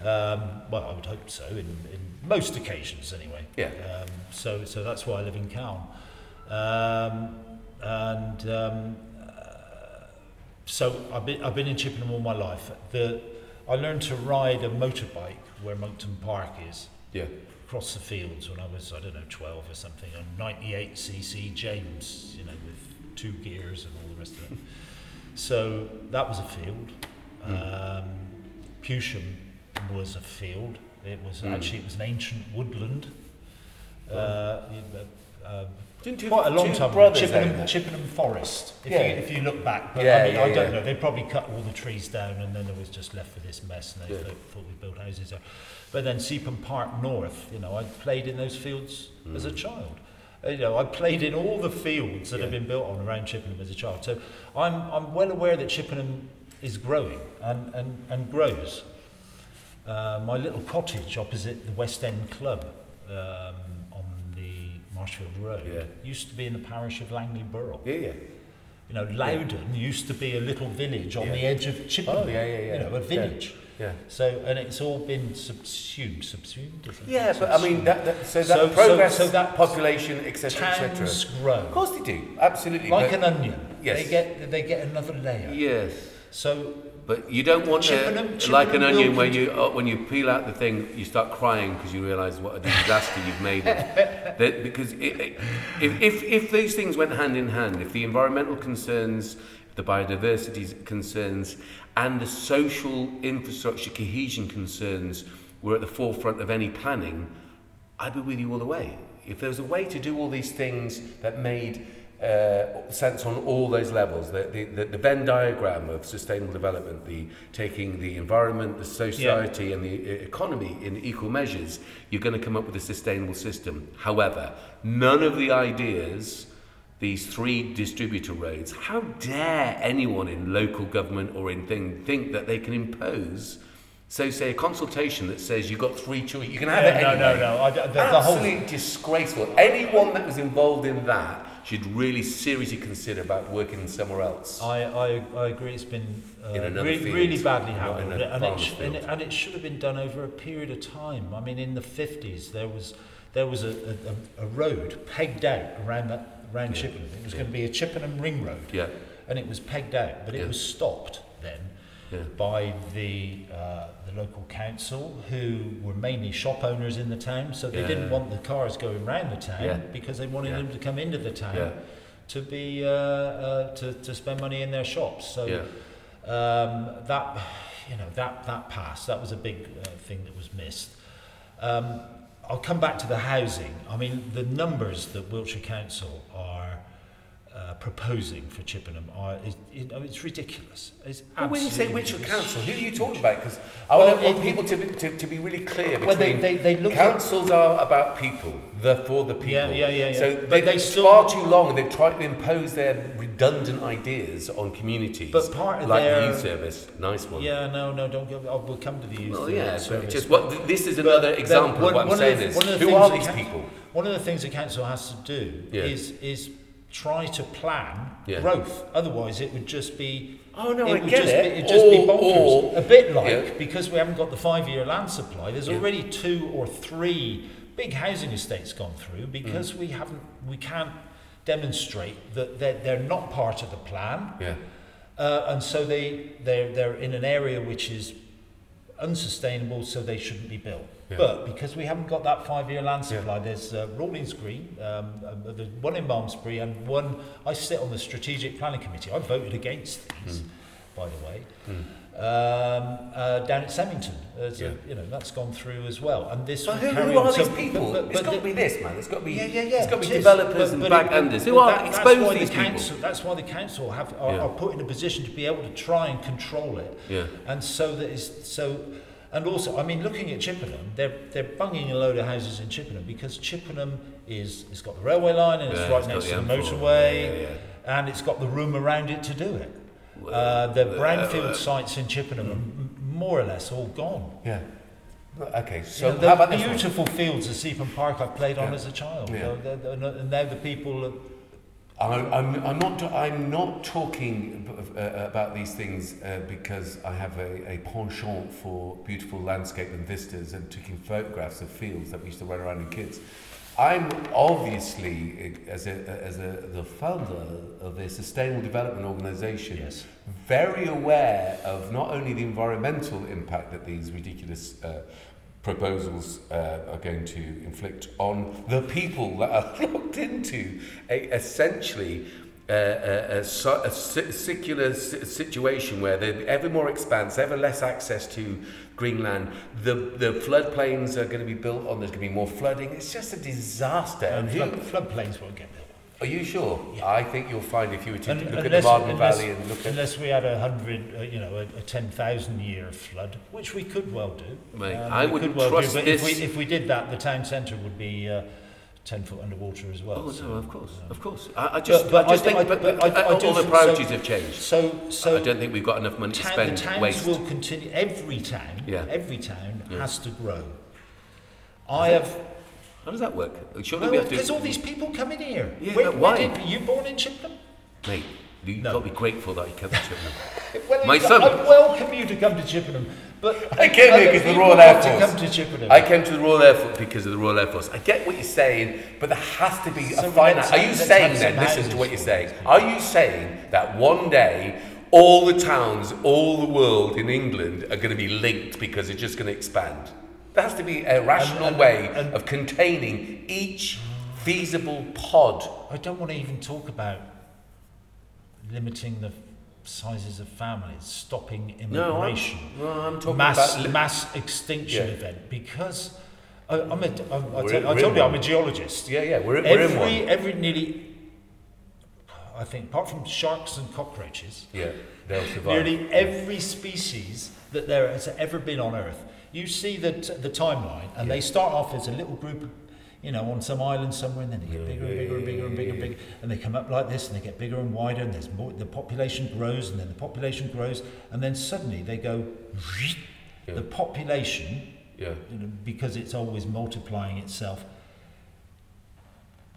Um, well, I would hope so, in, in most occasions anyway. Yeah. Um, so, so that's why I live in Cowan. Um, and um, uh, so I've been, I've been in Chippenham all my life. The, I learned to ride a motorbike where Monkton Park is, Yeah. across the fields when I was, I don't know, 12 or something, on 98cc James, you know, with two gears and all the rest of it. So that was a field. Um, Pewsham was a field. It was Mm. actually it was an ancient woodland. Uh, uh, Didn't you quite a long time ago. brothers Chippenham. Chippenham Forest. If, Yeah. you, if you look back, but Yeah, I mean, yeah, I don't know. They probably cut all the trees down, and then there was just left for this mess, and they Yeah. thought, we built houses there. But then Cepen Park North, you know, I played in those fields as a child. Uh, You know, I played in all the fields that have Mm. Been built on around Chippenham as a child. So I'm, I'm well aware that Chippenham is growing and, and, and grows. Uh, my little cottage opposite the West End Club um, Marshfield Road Yeah. used to be in the parish of Langley Burrell. Yeah, yeah. You know, Lowden used to be a little village on Yeah. the edge of Chippenham. Oh, yeah, yeah, yeah. You know, a village. Yeah. So, and it's all been subsumed. Subsumed? Yeah, but I mean, that, that, so that So- so- progress, so that- population, etc., etc. towns Of grow course they do, absolutely. like but, an onion. Yes. They get they get another layer. yes, So but you don't want Chippenham- to, like an onion where you uh, when you peel out the thing, you start crying because you realise what a disaster you've made. Of. that, because it, it, if, if if these things went hand in hand, if the environmental concerns, the biodiversity concerns, and the social infrastructure cohesion concerns were at the forefront of any planning, I'd be with you all the way. If there was a way to do all these things that made uh, sense on all those levels, the, the, the, the Venn diagram of sustainable development, the taking the environment, the society, and the uh, economy in equal measures, you're going to come up with a sustainable system. However, none of the ideas, these three distributor roads, how dare anyone in local government or in thing think that they can impose? So, say a consultation that says you've got three choices, you can have Yeah, it no, anyway. no, no. I, the, the whole Absolutely disgraceful. Anyone that was involved in that should really seriously consider about working somewhere else. I, I, I agree. It's been uh, re- field, really badly handled, and it, sh- and, it, and it should have been done over a period of time. I mean, in the fifties, there was there was a, a, a road pegged out around that around Yeah, Chippenham. It was yeah. going to be a Chippenham ring road, yeah, and it was pegged out, but it Yeah. was stopped then yeah, by the uh, the local council, who were mainly shop owners in the town. So they didn't want the cars going round the town Yeah. because they wanted Yeah. them to come into the town yeah, to be uh, uh, to, to spend money in their shops. So yeah. um, that you know that that passed. That was a big uh, thing that was missed. Um, I'll come back to the housing. I mean, the numbers that Wiltshire Council are uh, proposing for Chippenham are is, you know, it's ridiculous. It's But when you say which. Council, who are you talking about? Because I Well, want, it- people to, be- to, to be really clear Well, they, they, they look councils are about people, the for the people. Yeah, yeah, yeah, yeah. So But they, still- far too long. And they've tried to impose their redundant ideas on communities. But part of like their- the youth service, nice one. Yeah, no, no, don't go. I'll, we'll come to the youth. Well, yeah, but service. just what this is another the- example one- of what I'm saying the- is one of the who things are the these people? One of the things the council has to do Yeah. is is try to plan Yeah. growth. Otherwise, it would just be. Oh no, it I would get just it. Be, it'd just be Or- bonkers. or- a bit like Yeah. because we haven't got the five-year land supply. There's Yeah. already two or three big housing estates gone through Mm. because we haven't we can't demonstrate that they're, they're not part of the plan. Yeah, Uh, and so they, they're, they're in an area which is unsustainable, so they shouldn't be built. Yeah. But because we haven't got that five-year land Yeah. supply, there's uh, Rawlings Green, um, uh, there's one in Malmesbury, and one. I sit on the strategic planning committee. I voted against these, Mm. by the way. Mm. Um, uh, down at There's a- Yeah. you know that's gone through as well, and this. But who, who are So- these people? but- it's but got to be this, man. It's got to be. yeah, yeah, yeah. It's got to it be developers and but back it- enders. Who are that- that's why these the people? council, That's why the council have are, Yeah. are put in a position to be able to try and control it, Yeah. and so that is so. And also, I mean, looking at Chippenham, they're they're bunging a load of houses in Chippenham because Chippenham is it's got the railway line and it's Yeah, right it's next to the M4, motorway, and it's got the room around it to do it. Uh, the uh, brownfield uh, sites in Chippenham are more or less all gone. Yeah. Okay. So the how about this one? beautiful fields of Cepen Park I played on Yeah. as a child. Yeah. They're- they're not- and now the people. Are, I'm, I'm, I'm not. I'm not talking uh, about these things uh, because I have a, a penchant for beautiful landscape and vistas and taking photographs of fields that we used to run around in kids. I'm obviously, uh, as a, as a the founder of a sustainable development organisation, yes. very aware of not only the environmental impact that these ridiculous uh, proposals uh, are going to inflict on the people that are locked into a, essentially uh, a, a, so- a secular situation where there's ever more expanse, ever less access to Greenland. The, the floodplains are going to be built on, there's going to be more flooding. It's just a disaster. And flood, floodplains won't get built. are you sure? Yeah. I think you'll find if you were to Un- look at the unless- Marden unless- Valley and look at Unless we had a hundred, uh, you know, a, a ten thousand year flood, which we could well do. Mate, Um, I could well trust do, but this. If we, if we did that, the town centre would be uh, ten foot underwater as well. Oh so, no, of course, uh, of course. I, I just, but I just I- think, I- but, but but, I- I all the priorities so- have changed. So, so I don't think we've got enough money to spend the towns waste. will continue. Every town, Yeah. every town Yeah. has to grow. I have How does that work? Surely no, we have because all these people come in here. Yeah, Where- but where why? did- you born in Chippenham? Mate, you've No. got to be grateful that you kept the children. Well, My son- I welcome you to come to Chippenham, but I came here other 'cause the Royal Air have to Force. come to Chippenham. I came to the Royal Air Force because of the Royal Air Force. I get what you're saying, but there has to be a finance. Are you saying then? Listen to what you're saying. Are you saying that one day all the towns, all the world in England are going to be linked because it's just going to expand? There has to be a rational and- way and- of containing each feasible pod. I don't want to even talk about limiting the sizes of families, stopping No, I'm, immigration, well, I'm talking mass about. mass extinction Yeah. event, because I, I'm a, I'm, I, tell, I told in you I'm a geologist. yeah, yeah, we're, we're in every one. every nearly, I think, apart from sharks and cockroaches, Yeah, they'll survive. Nearly every species that there has ever been on Earth. You see the, t- the timeline, and Yeah. they start off as a little group, you know, on some island somewhere, and then they get bigger and bigger and bigger and bigger and bigger, and they come up like this, and they get bigger and wider, and there's more. The population grows, and then the population grows, and then suddenly they go. Yeah. The population, Yeah. you know, because it's always multiplying itself,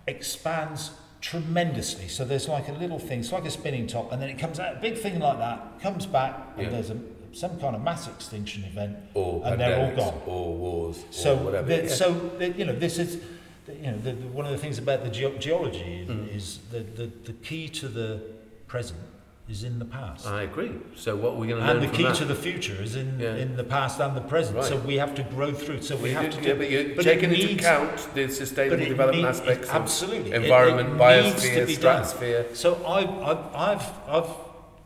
expands tremendously. So there's like a little thing, it's like a spinning top, and then it comes out, a big thing like that, comes back, and Yeah. there's a, some kind of mass extinction event, Or and they're all gone. Or wars. So, or whatever. the, yeah. so the, you know, this is, you know, the, one of the things about the geo geology Mm. is the, the, the key to the present is in the past. I agree. So what are we going to and the key that? to the future is in, Yeah. in the past and the present. Right. So we have to grow through. So we You have do- to yeah, but you're but taking into needs- account the sustainable development need- aspects it- absolutely. It- environment, it needs to biosphere, be done. stratosphere. So I, I, I've, I've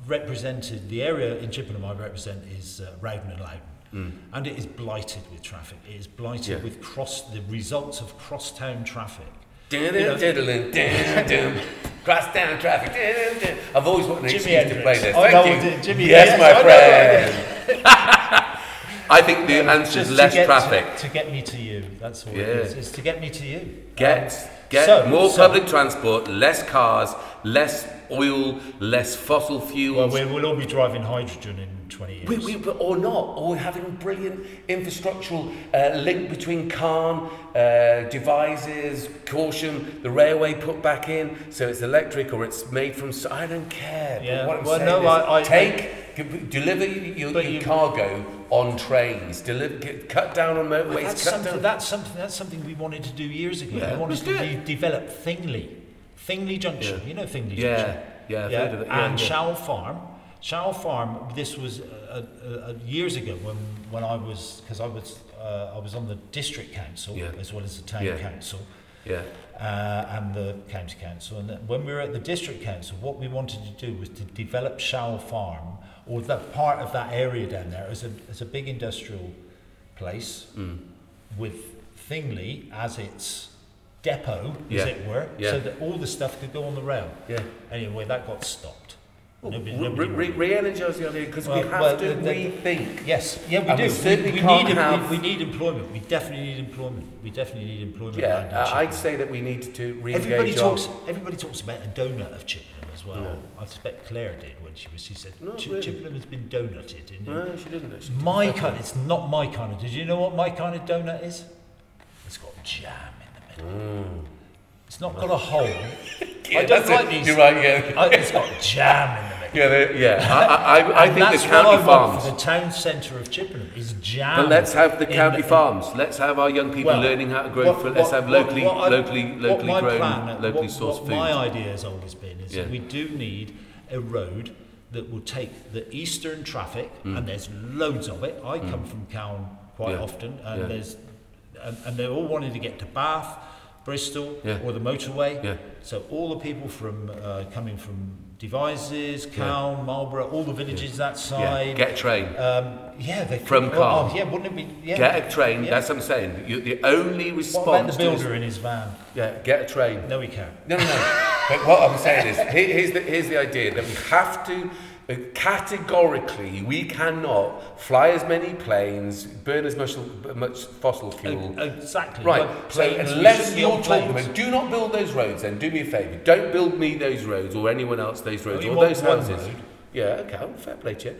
represented the area in Chippenham I represent is uh, Rowden and Lowden. Mm. And it is blighted with traffic. It is blighted Yeah. with cross the results of cross-town traffic. Cross down traffic. I've always wanted an Jimi excuse to play this. I Thank know you. Jimi- yes, my friend. I think the answer is to less get traffic. To, to get me to you. That's all Yeah. it is. It's to get me to you. Get Um, get so- more so- public transport, less cars, less oil, less fossil Well, fuels. we, we'll all be driving hydrogen in 20 years. We, we, or not, or having a brilliant infrastructural uh, link between Calne, uh, Devizes, caution, the railway put back in, so it's electric or it's made from. I don't care. Yeah, But what I'm well, saying no, is, I- I- take, g- deliver your, your you- cargo on trains. Deliver, get, cut down on Well, motorways. that's, cut something, down. that's something. That's something we wanted to do years ago. Yeah, we wanted to de- develop Thingley, Thingley Junction. Yeah. You know Thingley yeah, Junction. yeah, of it. Yeah, and yeah. Farm, Showell Farm. This was uh, uh, uh, years ago when when I was because I was uh, I was on the district council Yeah. as well as the town Yeah. council Yeah. uh, and the county council. And when we were at the district council, what we wanted to do was to develop Showell Farm or that part of that area down there as a as a big industrial place Mm. with Thingley as its depot, Yeah. as it were, Yeah. so that all the stuff could go on the rail. Yeah. Anyway, that got stopped. Nobody- Re- nobody re- re-energise the idea because we have well, to the- the- rethink. Yes, yeah, we And do. we certainly we, can't need, have- we, we need employment. We definitely need employment. We definitely need employment. Yeah, uh, I'd say that we need to re-engage Everybody talks. Everybody talks about a donut of Chippenham as well. Yeah. I suspect Claire did when she was. She said Not "Chi- really. Chippenham has been donutted. And No, she didn't actually. my kind. It's not my kind of. Did you know what my kind of donut is? It's got jam middle. It's not got a hole. Yeah, I don't like it. these. You're right, yeah. I, it's got jam in the middle. Yeah, they- yeah. I, I, I, think that's the what county I want for farms. the town centre of Chippenham is jam. But let's have the county the- farms. Let's have our young people Well, learning how to grow. what- food. Let's what- have locally, what locally, locally my grown, plan- locally what, sourced food. My idea has always been is Yeah. that we do need a road that will take the eastern traffic, Mm. and there's loads of it. I come from Cowan quite Yeah. often, and Yeah. there's and, and they're all wanting to get to Bath, Bristol, Yeah. or the motorway. Yeah. So all the people from uh, coming from Devizes, Cowan, Marlborough, all the villages that Yeah, side. get a train. um, yeah, they From well, Caen. oh, yeah, wouldn't it be? Yeah. Get a train. Yeah. That's what I'm saying. You, the only What response about the builder in his van? yeah, get a train. No, he can't. No, no, no. but what I'm saying is, here- here's the, here's the idea that we have to, uh, categorically, we cannot fly as many planes, burn as much, much fossil fuel. Exactly. Right, so unless you're talking about, do not build those roads then, do me a favour. Don't build me those roads or anyone else those roads or those houses. road? Yeah, okay, well, fair play to you.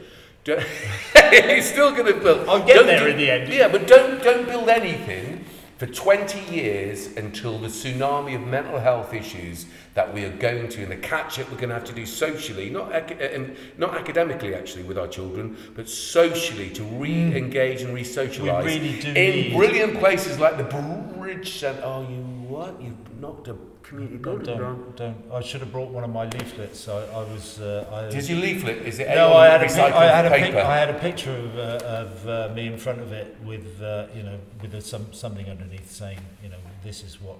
He's still going to build. I'll get don't there do- in the end. Yeah, but don't don't build anything for 20 years until the tsunami of mental health issues that we are going to and the catch up we're going to have to do socially, not ac- uh, um, not academically actually with our children, but socially to re-engage and re-socialise really in brilliant places like the Bridge Centre. Oh, you what? You've knocked a community building down. don't, don't. I should have brought one of my leaflets. I, I was. Uh, I, Did you leaflet? Is it no, I had a, pic- I had a, pic- paper? I had a picture of, uh, of uh, me in front of it with, uh, you know, with a, some something underneath saying, you know, this is what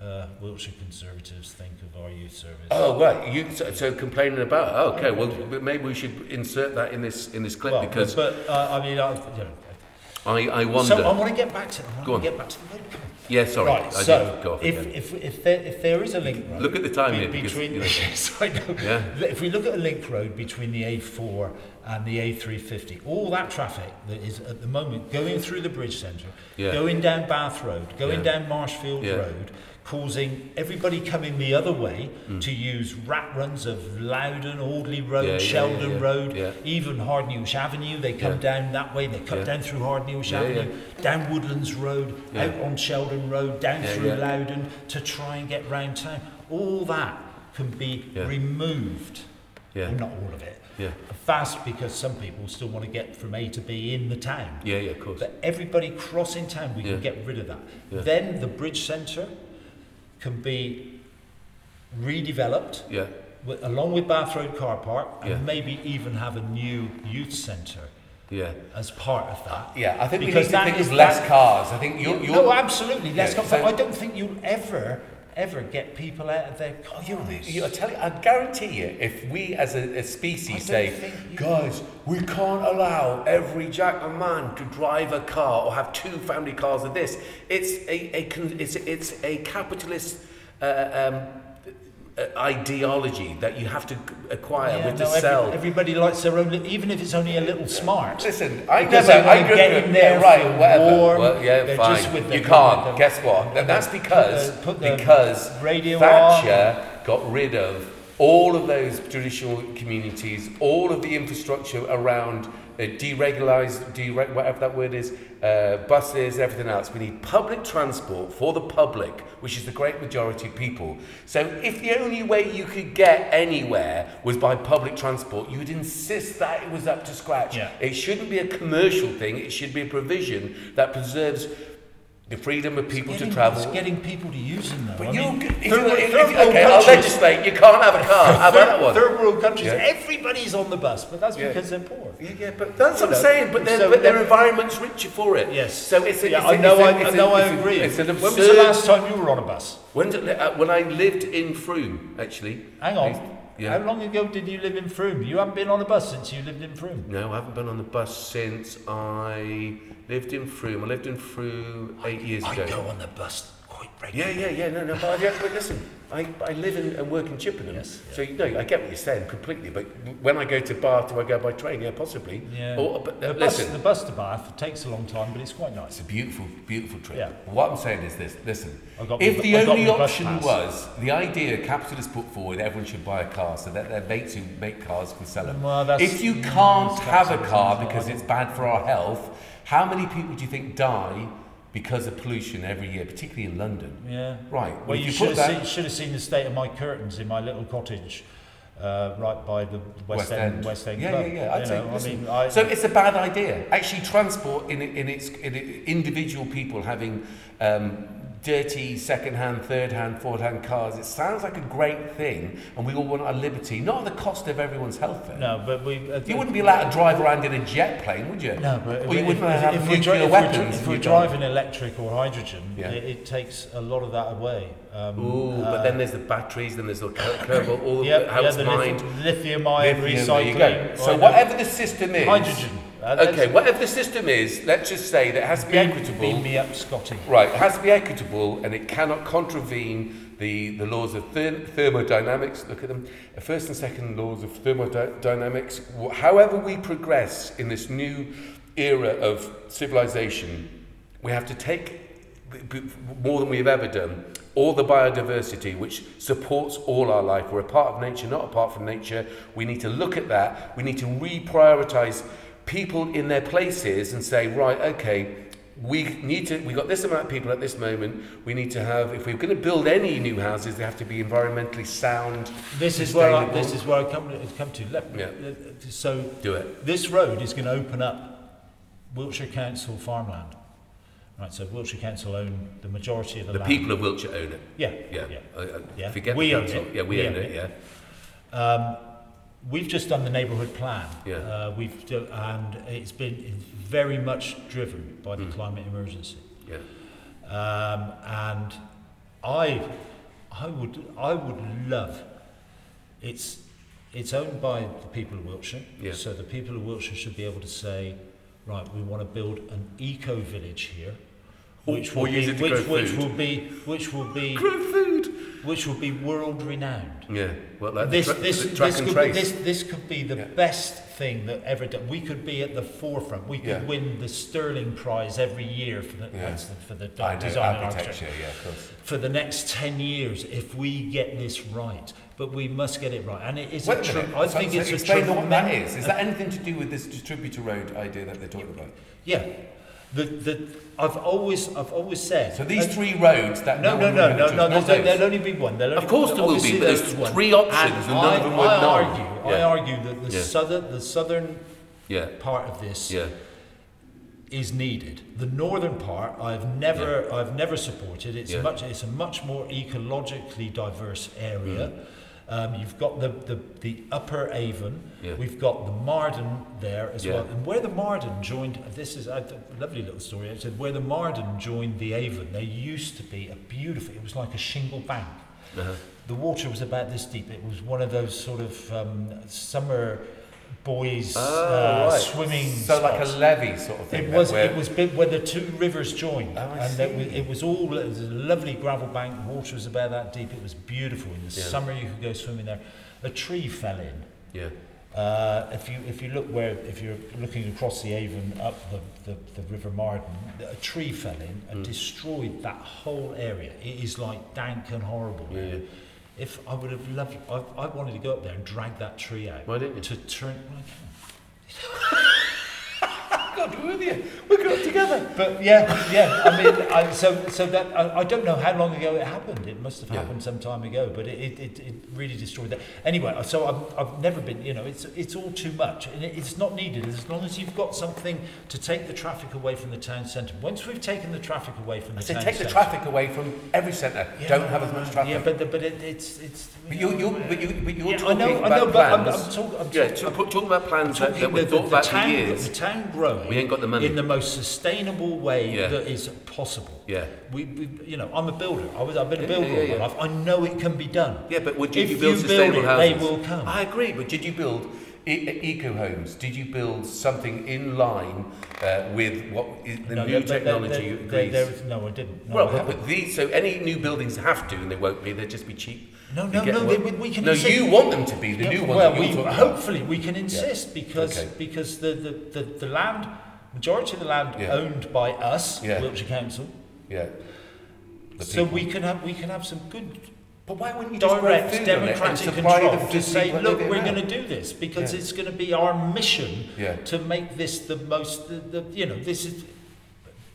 uh, Wiltshire Conservatives think of our youth service. Oh right, you so, so complaining about. Oh, okay, well maybe we should insert that in this in this clip well, because but uh, I mean, I, you know. I, I wonder. So I want to get back to. I want Go to on. get back to the yeah, sorry, Right, I so did go off if, again. if, if, there, if there is a link road Look at the time be- here, because, between you know. yes, I know. Yeah. if we look at a link road between the A4 and the A350, all that traffic that is at the moment going through the bridge centre, Yeah. going down Bath Road, going Yeah. down Marshfield. Road, causing everybody coming the other way Mm. to use rat runs of Lowden, Audley Road, Yeah, Sheldon yeah, yeah. Road, even Hardenhuish Avenue. They come down that way, they cut down through Hardenhuish Avenue, down Woodlands Road, out on Sheldon Road, down through. Lowden to try and get round town. All that can be removed. Yeah. Well, not all of it. Yeah. Fast because some people still want to get from A to B in the town. Yeah, yeah, of course. But everybody crossing town, we can get rid of that. Then the bridge centre can be redeveloped Yeah, with, along with Bath Road Car Park and Yeah. maybe even have a new youth centre yeah. as part of that. Yeah, I think we Because need to that think is of less cars. I think you're, you're no, absolutely. Let's Yeah, go. so- I don't think you'll ever, ever get people out of their cars. You, I tell you, I guarantee you, if we as a species say, guys, we can't allow every jack and man to drive a car or have two family cars of this, it's a, a it's, it's a capitalist uh, um, Uh, ideology that you have to acquire Yeah, with no, to every- sell. everybody likes their own, even if it's only a little smart. Listen, I Because never, I grew get in yeah, there, right, feel whatever. warm, Well, yeah, they're fine. just with the- you can't. the- Guess what? And that's because Put the- put the because radio Thatcher got rid of all of those traditional communities, all of the infrastructure around uh, dere- whatever that word is, uh, buses, everything else. We need public transport for the public, which is the great majority of people. So if the only way you could get anywhere was by public transport, you would insist that it was up to scratch. Yeah. It shouldn't be a commercial thing, it should be a provision that preserves the freedom of people Getting- to travel. It's getting people to use them though. But I you, mean, if third- you, if, third if, world okay, I'll legislate. You can't have a car. How about that one? Third world countries, Yeah. everybody's on the bus, but that's Yeah. because they're poor. Yeah, yeah, but that's You what I'm saying. But, their so but their environment's richer for it. Yes. So it's a, yeah, it's I a- know. it's a- I, it's I know. a- I it's a- agree. It's an when was the last time you were on a bus? When, did, uh, when I lived in Frome, actually. Hang I on. Yeah. How long ago did you live in Frome? You haven't been on a bus since you lived in Frome. No, I haven't been on the bus since I lived in Frome. I lived in Frome eight years I ago. I go on the bus Yeah, yeah, yeah, no, no, but, yeah, but listen, I, I live in, and work in Chippenham, Yes, yeah. so you know, I get what you're saying completely, but when I go to Bath, do I go by train? Yeah, possibly. Yeah. Or, but the, uh, bus, listen, the bus to Bath takes a long time, but it's quite nice. it's a beautiful, beautiful trip. Yeah. What I'm saying is this, listen, if my- the I only option was, the idea capitalists put forward, everyone should buy a car so that their mates who make cars can sell them. Well, that's- if you can't have a car because it's bad for our health, how many people do you think die because of pollution every year, particularly in London? Yeah. Right. Well, if you, put should have, that- seen, should have seen the state of my curtains in my little cottage, uh, right by the West, End, West End yeah, Club. Yeah, yeah, I'd You say, I mean, I, so it's a bad idea. Actually, transport in, in its in individual people having um, dirty second-hand, third-hand, fourth-hand cars. It sounds like a great thing, and we all want our liberty, not at the cost of everyone's health. Though. no, but we. Uh, You wouldn't be allowed to drive around in a jet plane, would you? No, but Or you if, wouldn't if, have if nuclear dri- weapons. if we're driving electric or hydrogen, Yeah. it, it takes a lot of that away. Um, Ooh, uh, but then there's the batteries, then there's the curve, all yeah, how yeah, it's the mined. lithium, lithium ion Lithium, recycling. there you go. So whatever the system is, hydrogen. Okay, whatever the system is, let's just say that it has to be beam- equitable. Beam me up, Scotty. Right, it has to be equitable and it cannot contravene the, the laws of ther- thermodynamics. Look at them. The first and second laws of thermodynamics. However, we progress in this new era of civilization, we have to take more than we've ever done all the biodiversity which supports all our life. We're a part of nature, not apart from nature. We need to look at that. We need to reprioritize people in their places and say, right, okay, we need to we got this amount of people at this moment we need to have if we're going to build any new houses they have to be environmentally sound This is where I, this is where I come to, come to. Let, Yeah. so do it this road is going to open up Wiltshire Council farmland. Right, so Wiltshire Council own the majority of the, the land. people of wiltshire own it Yeah, yeah, yeah. I, I Yeah. forget We the own council it. yeah we, own it. yeah Um, we've just done the neighbourhood plan. Yeah. Uh, we've do, and it's been very much driven by the climate emergency. yeah Um, and I, I would, I would love. It's, it's owned by the people of Wiltshire. Yeah. So the people of Wiltshire should be able to say, right, we want to build an eco village here, which or will be, which, which will be, which will be, grow food which will be world renowned. yeah well like This, tra- this, this, could, trace this, this could be the Yeah. best thing that ever done. We could be at the forefront. We could Yeah. win the Stirling Prize every year for the, Yeah. for the design architecture yeah of course for the next 10 years if we get this right. But we must get it right. And it is Wait a tre- I So- think so it's a explain what that is. Is that anything to do with this distributor road idea that they're talking about? Yeah. The, the, I've always I've always said So these and- three roads that no, no, no, no, no, no. knows, There's, not there'll only be one. There'll Of only- course there will be, but there's one. three options and none I, of them I argue, I Yeah. argue that the Yeah. southern the southern Yeah, part of this yeah, is needed. The northern part, I've never, I've never supported. It's Yeah. much, it's a much more ecologically diverse area. Mm. Um, you've got the, the, the upper Avon. Yeah. We've got the Marden there as Yeah. well. And where the Marden joined, this is a lovely little story. It said where the Marden joined the Avon, there used to be a beautiful. It was like a shingle bank. uh-huh. The water was about this deep. It was one of those sort of um, summer boys Oh, uh, right. swimming. So like a levee sort of thing. It was where- it was big where the two rivers joined, Oh, and it was, it was all it was a lovely gravel bank. Water was about that deep. It was beautiful in the Yeah. summer. You could go swimming there. A tree fell in. Yeah, Uh, if you if you look where if you're looking across the Avon up the, the, the River Marden, a tree fell in and Mm. destroyed that whole area. It is like dank and horrible. Yeah. If I would have loved, I, I wanted to go up there and drag that tree out Why didn't you? to turn. Well, God, we're with you. We grew up together. But yeah, yeah. I mean, I, so so that I, I don't know how long ago it happened. It must have Yeah. happened some time ago. But it, it, it, it really destroyed that. Anyway, so I've, I've never been. You know, it's it's all too much, and it, it's not needed. As long as you've got something to take the traffic away from the town centre. Once we've taken the traffic away from the So town take the traffic away from every centre. Yeah, Don't have as much traffic. Yeah, but the, but it, it's it's. But you, you, but you, but you're Yeah, I talking know, I about know, but I'm, plans. I'm, talk, I'm yeah, talk- t- talking about plans that, that we've the, thought the, about town, for years. the town growing We ain't got the money. in the most sustainable way Yeah. that is possible. Yeah. We, we, you know, I'm a builder. I was, I've been a Yeah, builder yeah, all my life. I know it can be done. Yeah, but would you, If you build you build sustainable it, houses? they will come. I agree, but did you build e- eco homes? Did you build something in line uh, with what is the No, new technology there- agrees? there- there- no, I didn't. No, well, I but these, so any new buildings have to, and they won't be. They'll just be cheap. No, no, no. They, we, we can. no, insist- you want them to be the Yeah, new ones. Well, we, hopefully we can insist because Okay. because the, the, the, the land, majority of the land Yeah. owned by us, Yeah. Wiltshire Council. Yeah. So we can have we can have some good But why wouldn't you direct food on it and democratic control to say, look, we're going to do this because Yeah. it's going to be our mission Yeah. to make this the most, the, the, you know, this is,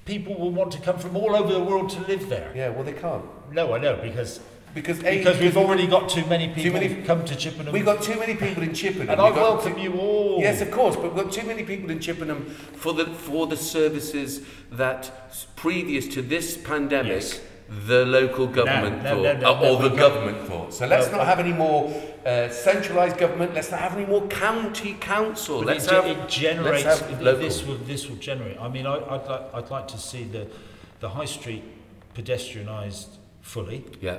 people will want to come from all over the world to live there. Yeah, well, they can't. No, I know, because, Because, A, because we've already got too many people many- come to Chippenham. We've got too many people in Chippenham. and I We've got welcome too- you all. Yes, of course, but we've got too many people in Chippenham for the for the services that previous to this pandemic Yes. the local government no, thought, no, no, uh, no, or the government thought. So let's No, not have any more uh, centralised government. Let's not have any more county council. But let's it, have it generates let's have local. this will this will generate. I mean, I, I'd like I'd like to see the the high street pedestrianised fully. yeah,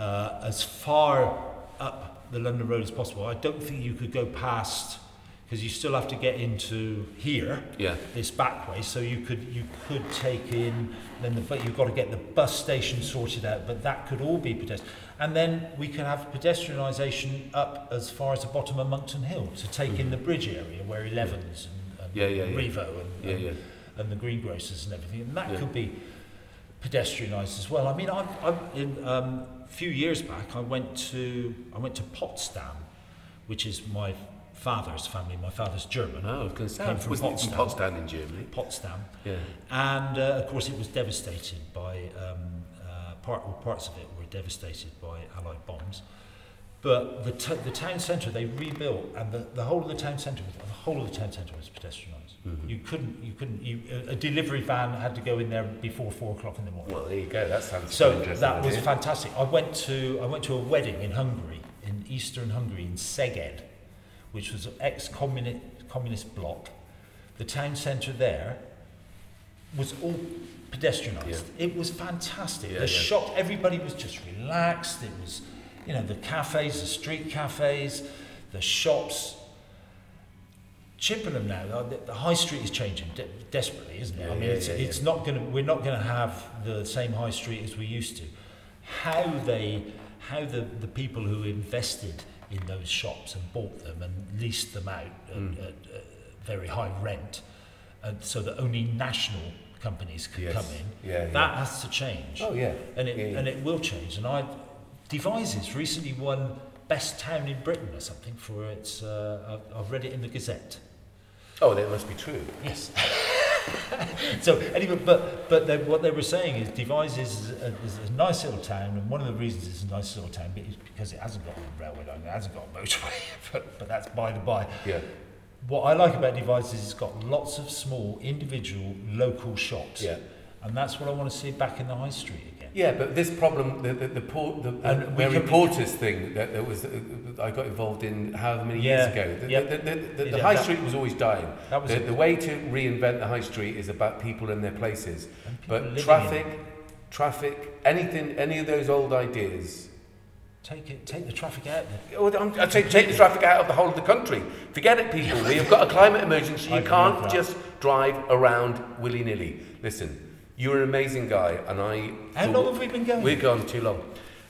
uh, as far up the London Road as possible. I don't think you could go past because you still have to get into here, yeah, this back way. So you could you could take in then the but you've got to get the bus station sorted out. But that could all be pedestrian, and then we can have pedestrianisation up as far as the bottom of Monkton Hill to take in the bridge area where Elevens and, and Yeah, yeah, yeah. Revo and, yeah, and yeah. and the greengrocers and everything, and that Yeah. could be pedestrianised as well. I mean, I, I, in, um, few years back, I went to I went to Potsdam, which is my father's family. My father's German. Was going to say, Came from wasn't it from Potsdam. Potsdam in Germany. Potsdam, Yeah, and uh, of course, it was devastated by um, uh, part or parts of it were devastated by Allied bombs. But the, t- the town centre they rebuilt, and the, the whole of the town centre, was- the whole of the town centre was pedestrianised. Mhm. You couldn't, you couldn't. You, a, delivery van had to go in there before four o'clock in the morning. well, there you go. That sounds So that was fantastic. I went to I went to a wedding in Hungary, in eastern Hungary, in Szeged, which was an ex-communist communist bloc. The town centre there was all pedestrianised. It was fantastic. Yeah, the yeah. shop, everybody was just relaxed. It was, you know, the cafes, the street cafes, the shops. Chippenham now, uh, the, the high street is changing de- desperately, isn't it? Yeah, I mean, yeah, it's, yeah, it's not going to. We're not going to have the same high street as we used to. How they, how the, the people who invested in those shops and bought them and leased them out at, Mm. at, at very high rent, and so that only national companies could Yes. come in. Yeah. That has to change, Oh yeah. and it and it will change. And I, Devizes recently won best town in Britain or something for its. Uh, I've, I've read it in the Gazette. Oh, that must be true. Yes. so anyway, but but they, what they were saying is Devizes is a, is a nice little town, and one of the reasons it's a nice little town is because it hasn't got a railway line, it hasn't got a motorway. But, but that's by the by. Yeah. What I like about Devizes is it's got lots of small, individual, local shops, Yeah. and that's what I want to see back in the high street again. Yeah, but this problem, the the the, port, the, the we Mary Portas's thing that, that was, uh, I got involved in however many Yeah, years ago. The, yeah. the, the, the, high that- street was always dying. That was The, way to reinvent the high street is about people and their places. And But traffic, traffic, anything, any of those old ideas. Take it, take the traffic out. I'm- I'd say take the traffic out of the whole of the country. Forget it, people. We have got a climate emergency. You can't just drive around willy nilly. Listen, you're an amazing guy, and I. How long have we been going? We've gone too long.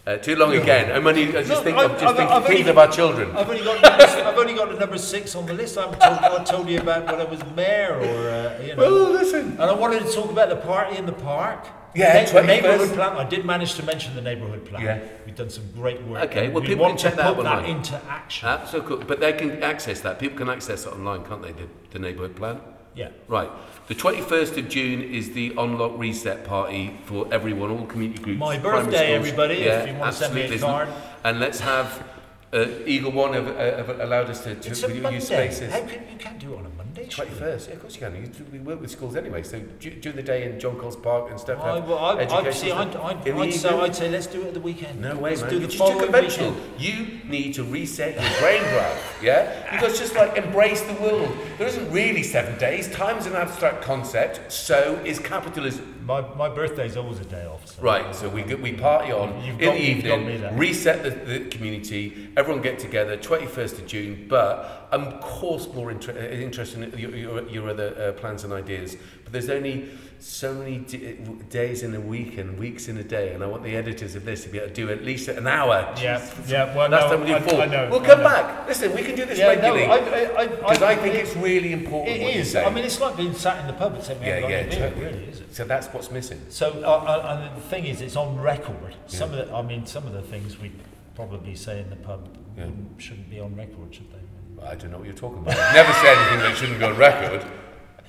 Uh, too long again. I'm only, I just Look, think, I'm just I've- thinking I've things only- of our children. I've only got number, I've only got the number six on the list. I haven't told, I told you about when I was mayor or uh, you know. Well, listen. and I wanted to talk about the party in the park. Yeah, the, neighbourhood plan. I did manage to mention the neighbourhood plan. Yeah. we've done some great work. Okay, well, we people want can to check that put out that online. into action. So cool. But they can access that. People can access it online, can't they? The, the neighbourhood plan. Yeah. Right. The 21st of June is the Unlock Reset Party for everyone, all community groups. My birthday, everybody, if you want to send me a card. And let's have uh, Eagle One have, uh, have allowed us to, to use spaces. How can, you can't do it on a Surely. 21st, yeah, of course you can. You, we work with schools anyway, so du- during the day in John Coles Park and stuff. I, well, I, I'd, see, I'd. I'd, I'd, say. I'd say let's do it at the weekend. No way, let's man. do the just following conventional. weekend. You need to reset your brain graph, yeah? Because just like embrace the world. There isn't really seven days. Time is an abstract concept. So is capitalism. My, my birthday is always a day off. So Right. So we we party on You've in got- the you've got me evening, reset the, the community. Everyone get together. Twenty first of June. But I'm of course more inter- interested in your, your, your other uh, plans and ideas. But there's only so many d- days in a week and weeks in a day, and I want the editors of this to be able to do at least an hour. Yeah, yeah. Well, Last no, time we did I, four. I know. we'll I come know. back. Listen, we can do this Yeah, no, regularly I, I, I, because I, think it- it's really important. It say. I mean, it's like being sat in the pub and saying, yeah, yeah, it totally. really is. It? So that's what's missing. So, uh, uh, and the thing is, it's on record. Some of the, I mean, some of the things we probably say in the pub Yeah. shouldn't be on record, should they? I don't know what you're talking about. I've Never say anything that shouldn't go on record.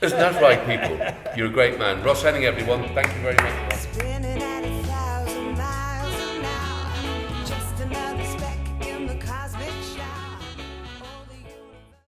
Isn't that right, people? You're a great man. Ross Henning, everyone. Thank you very much.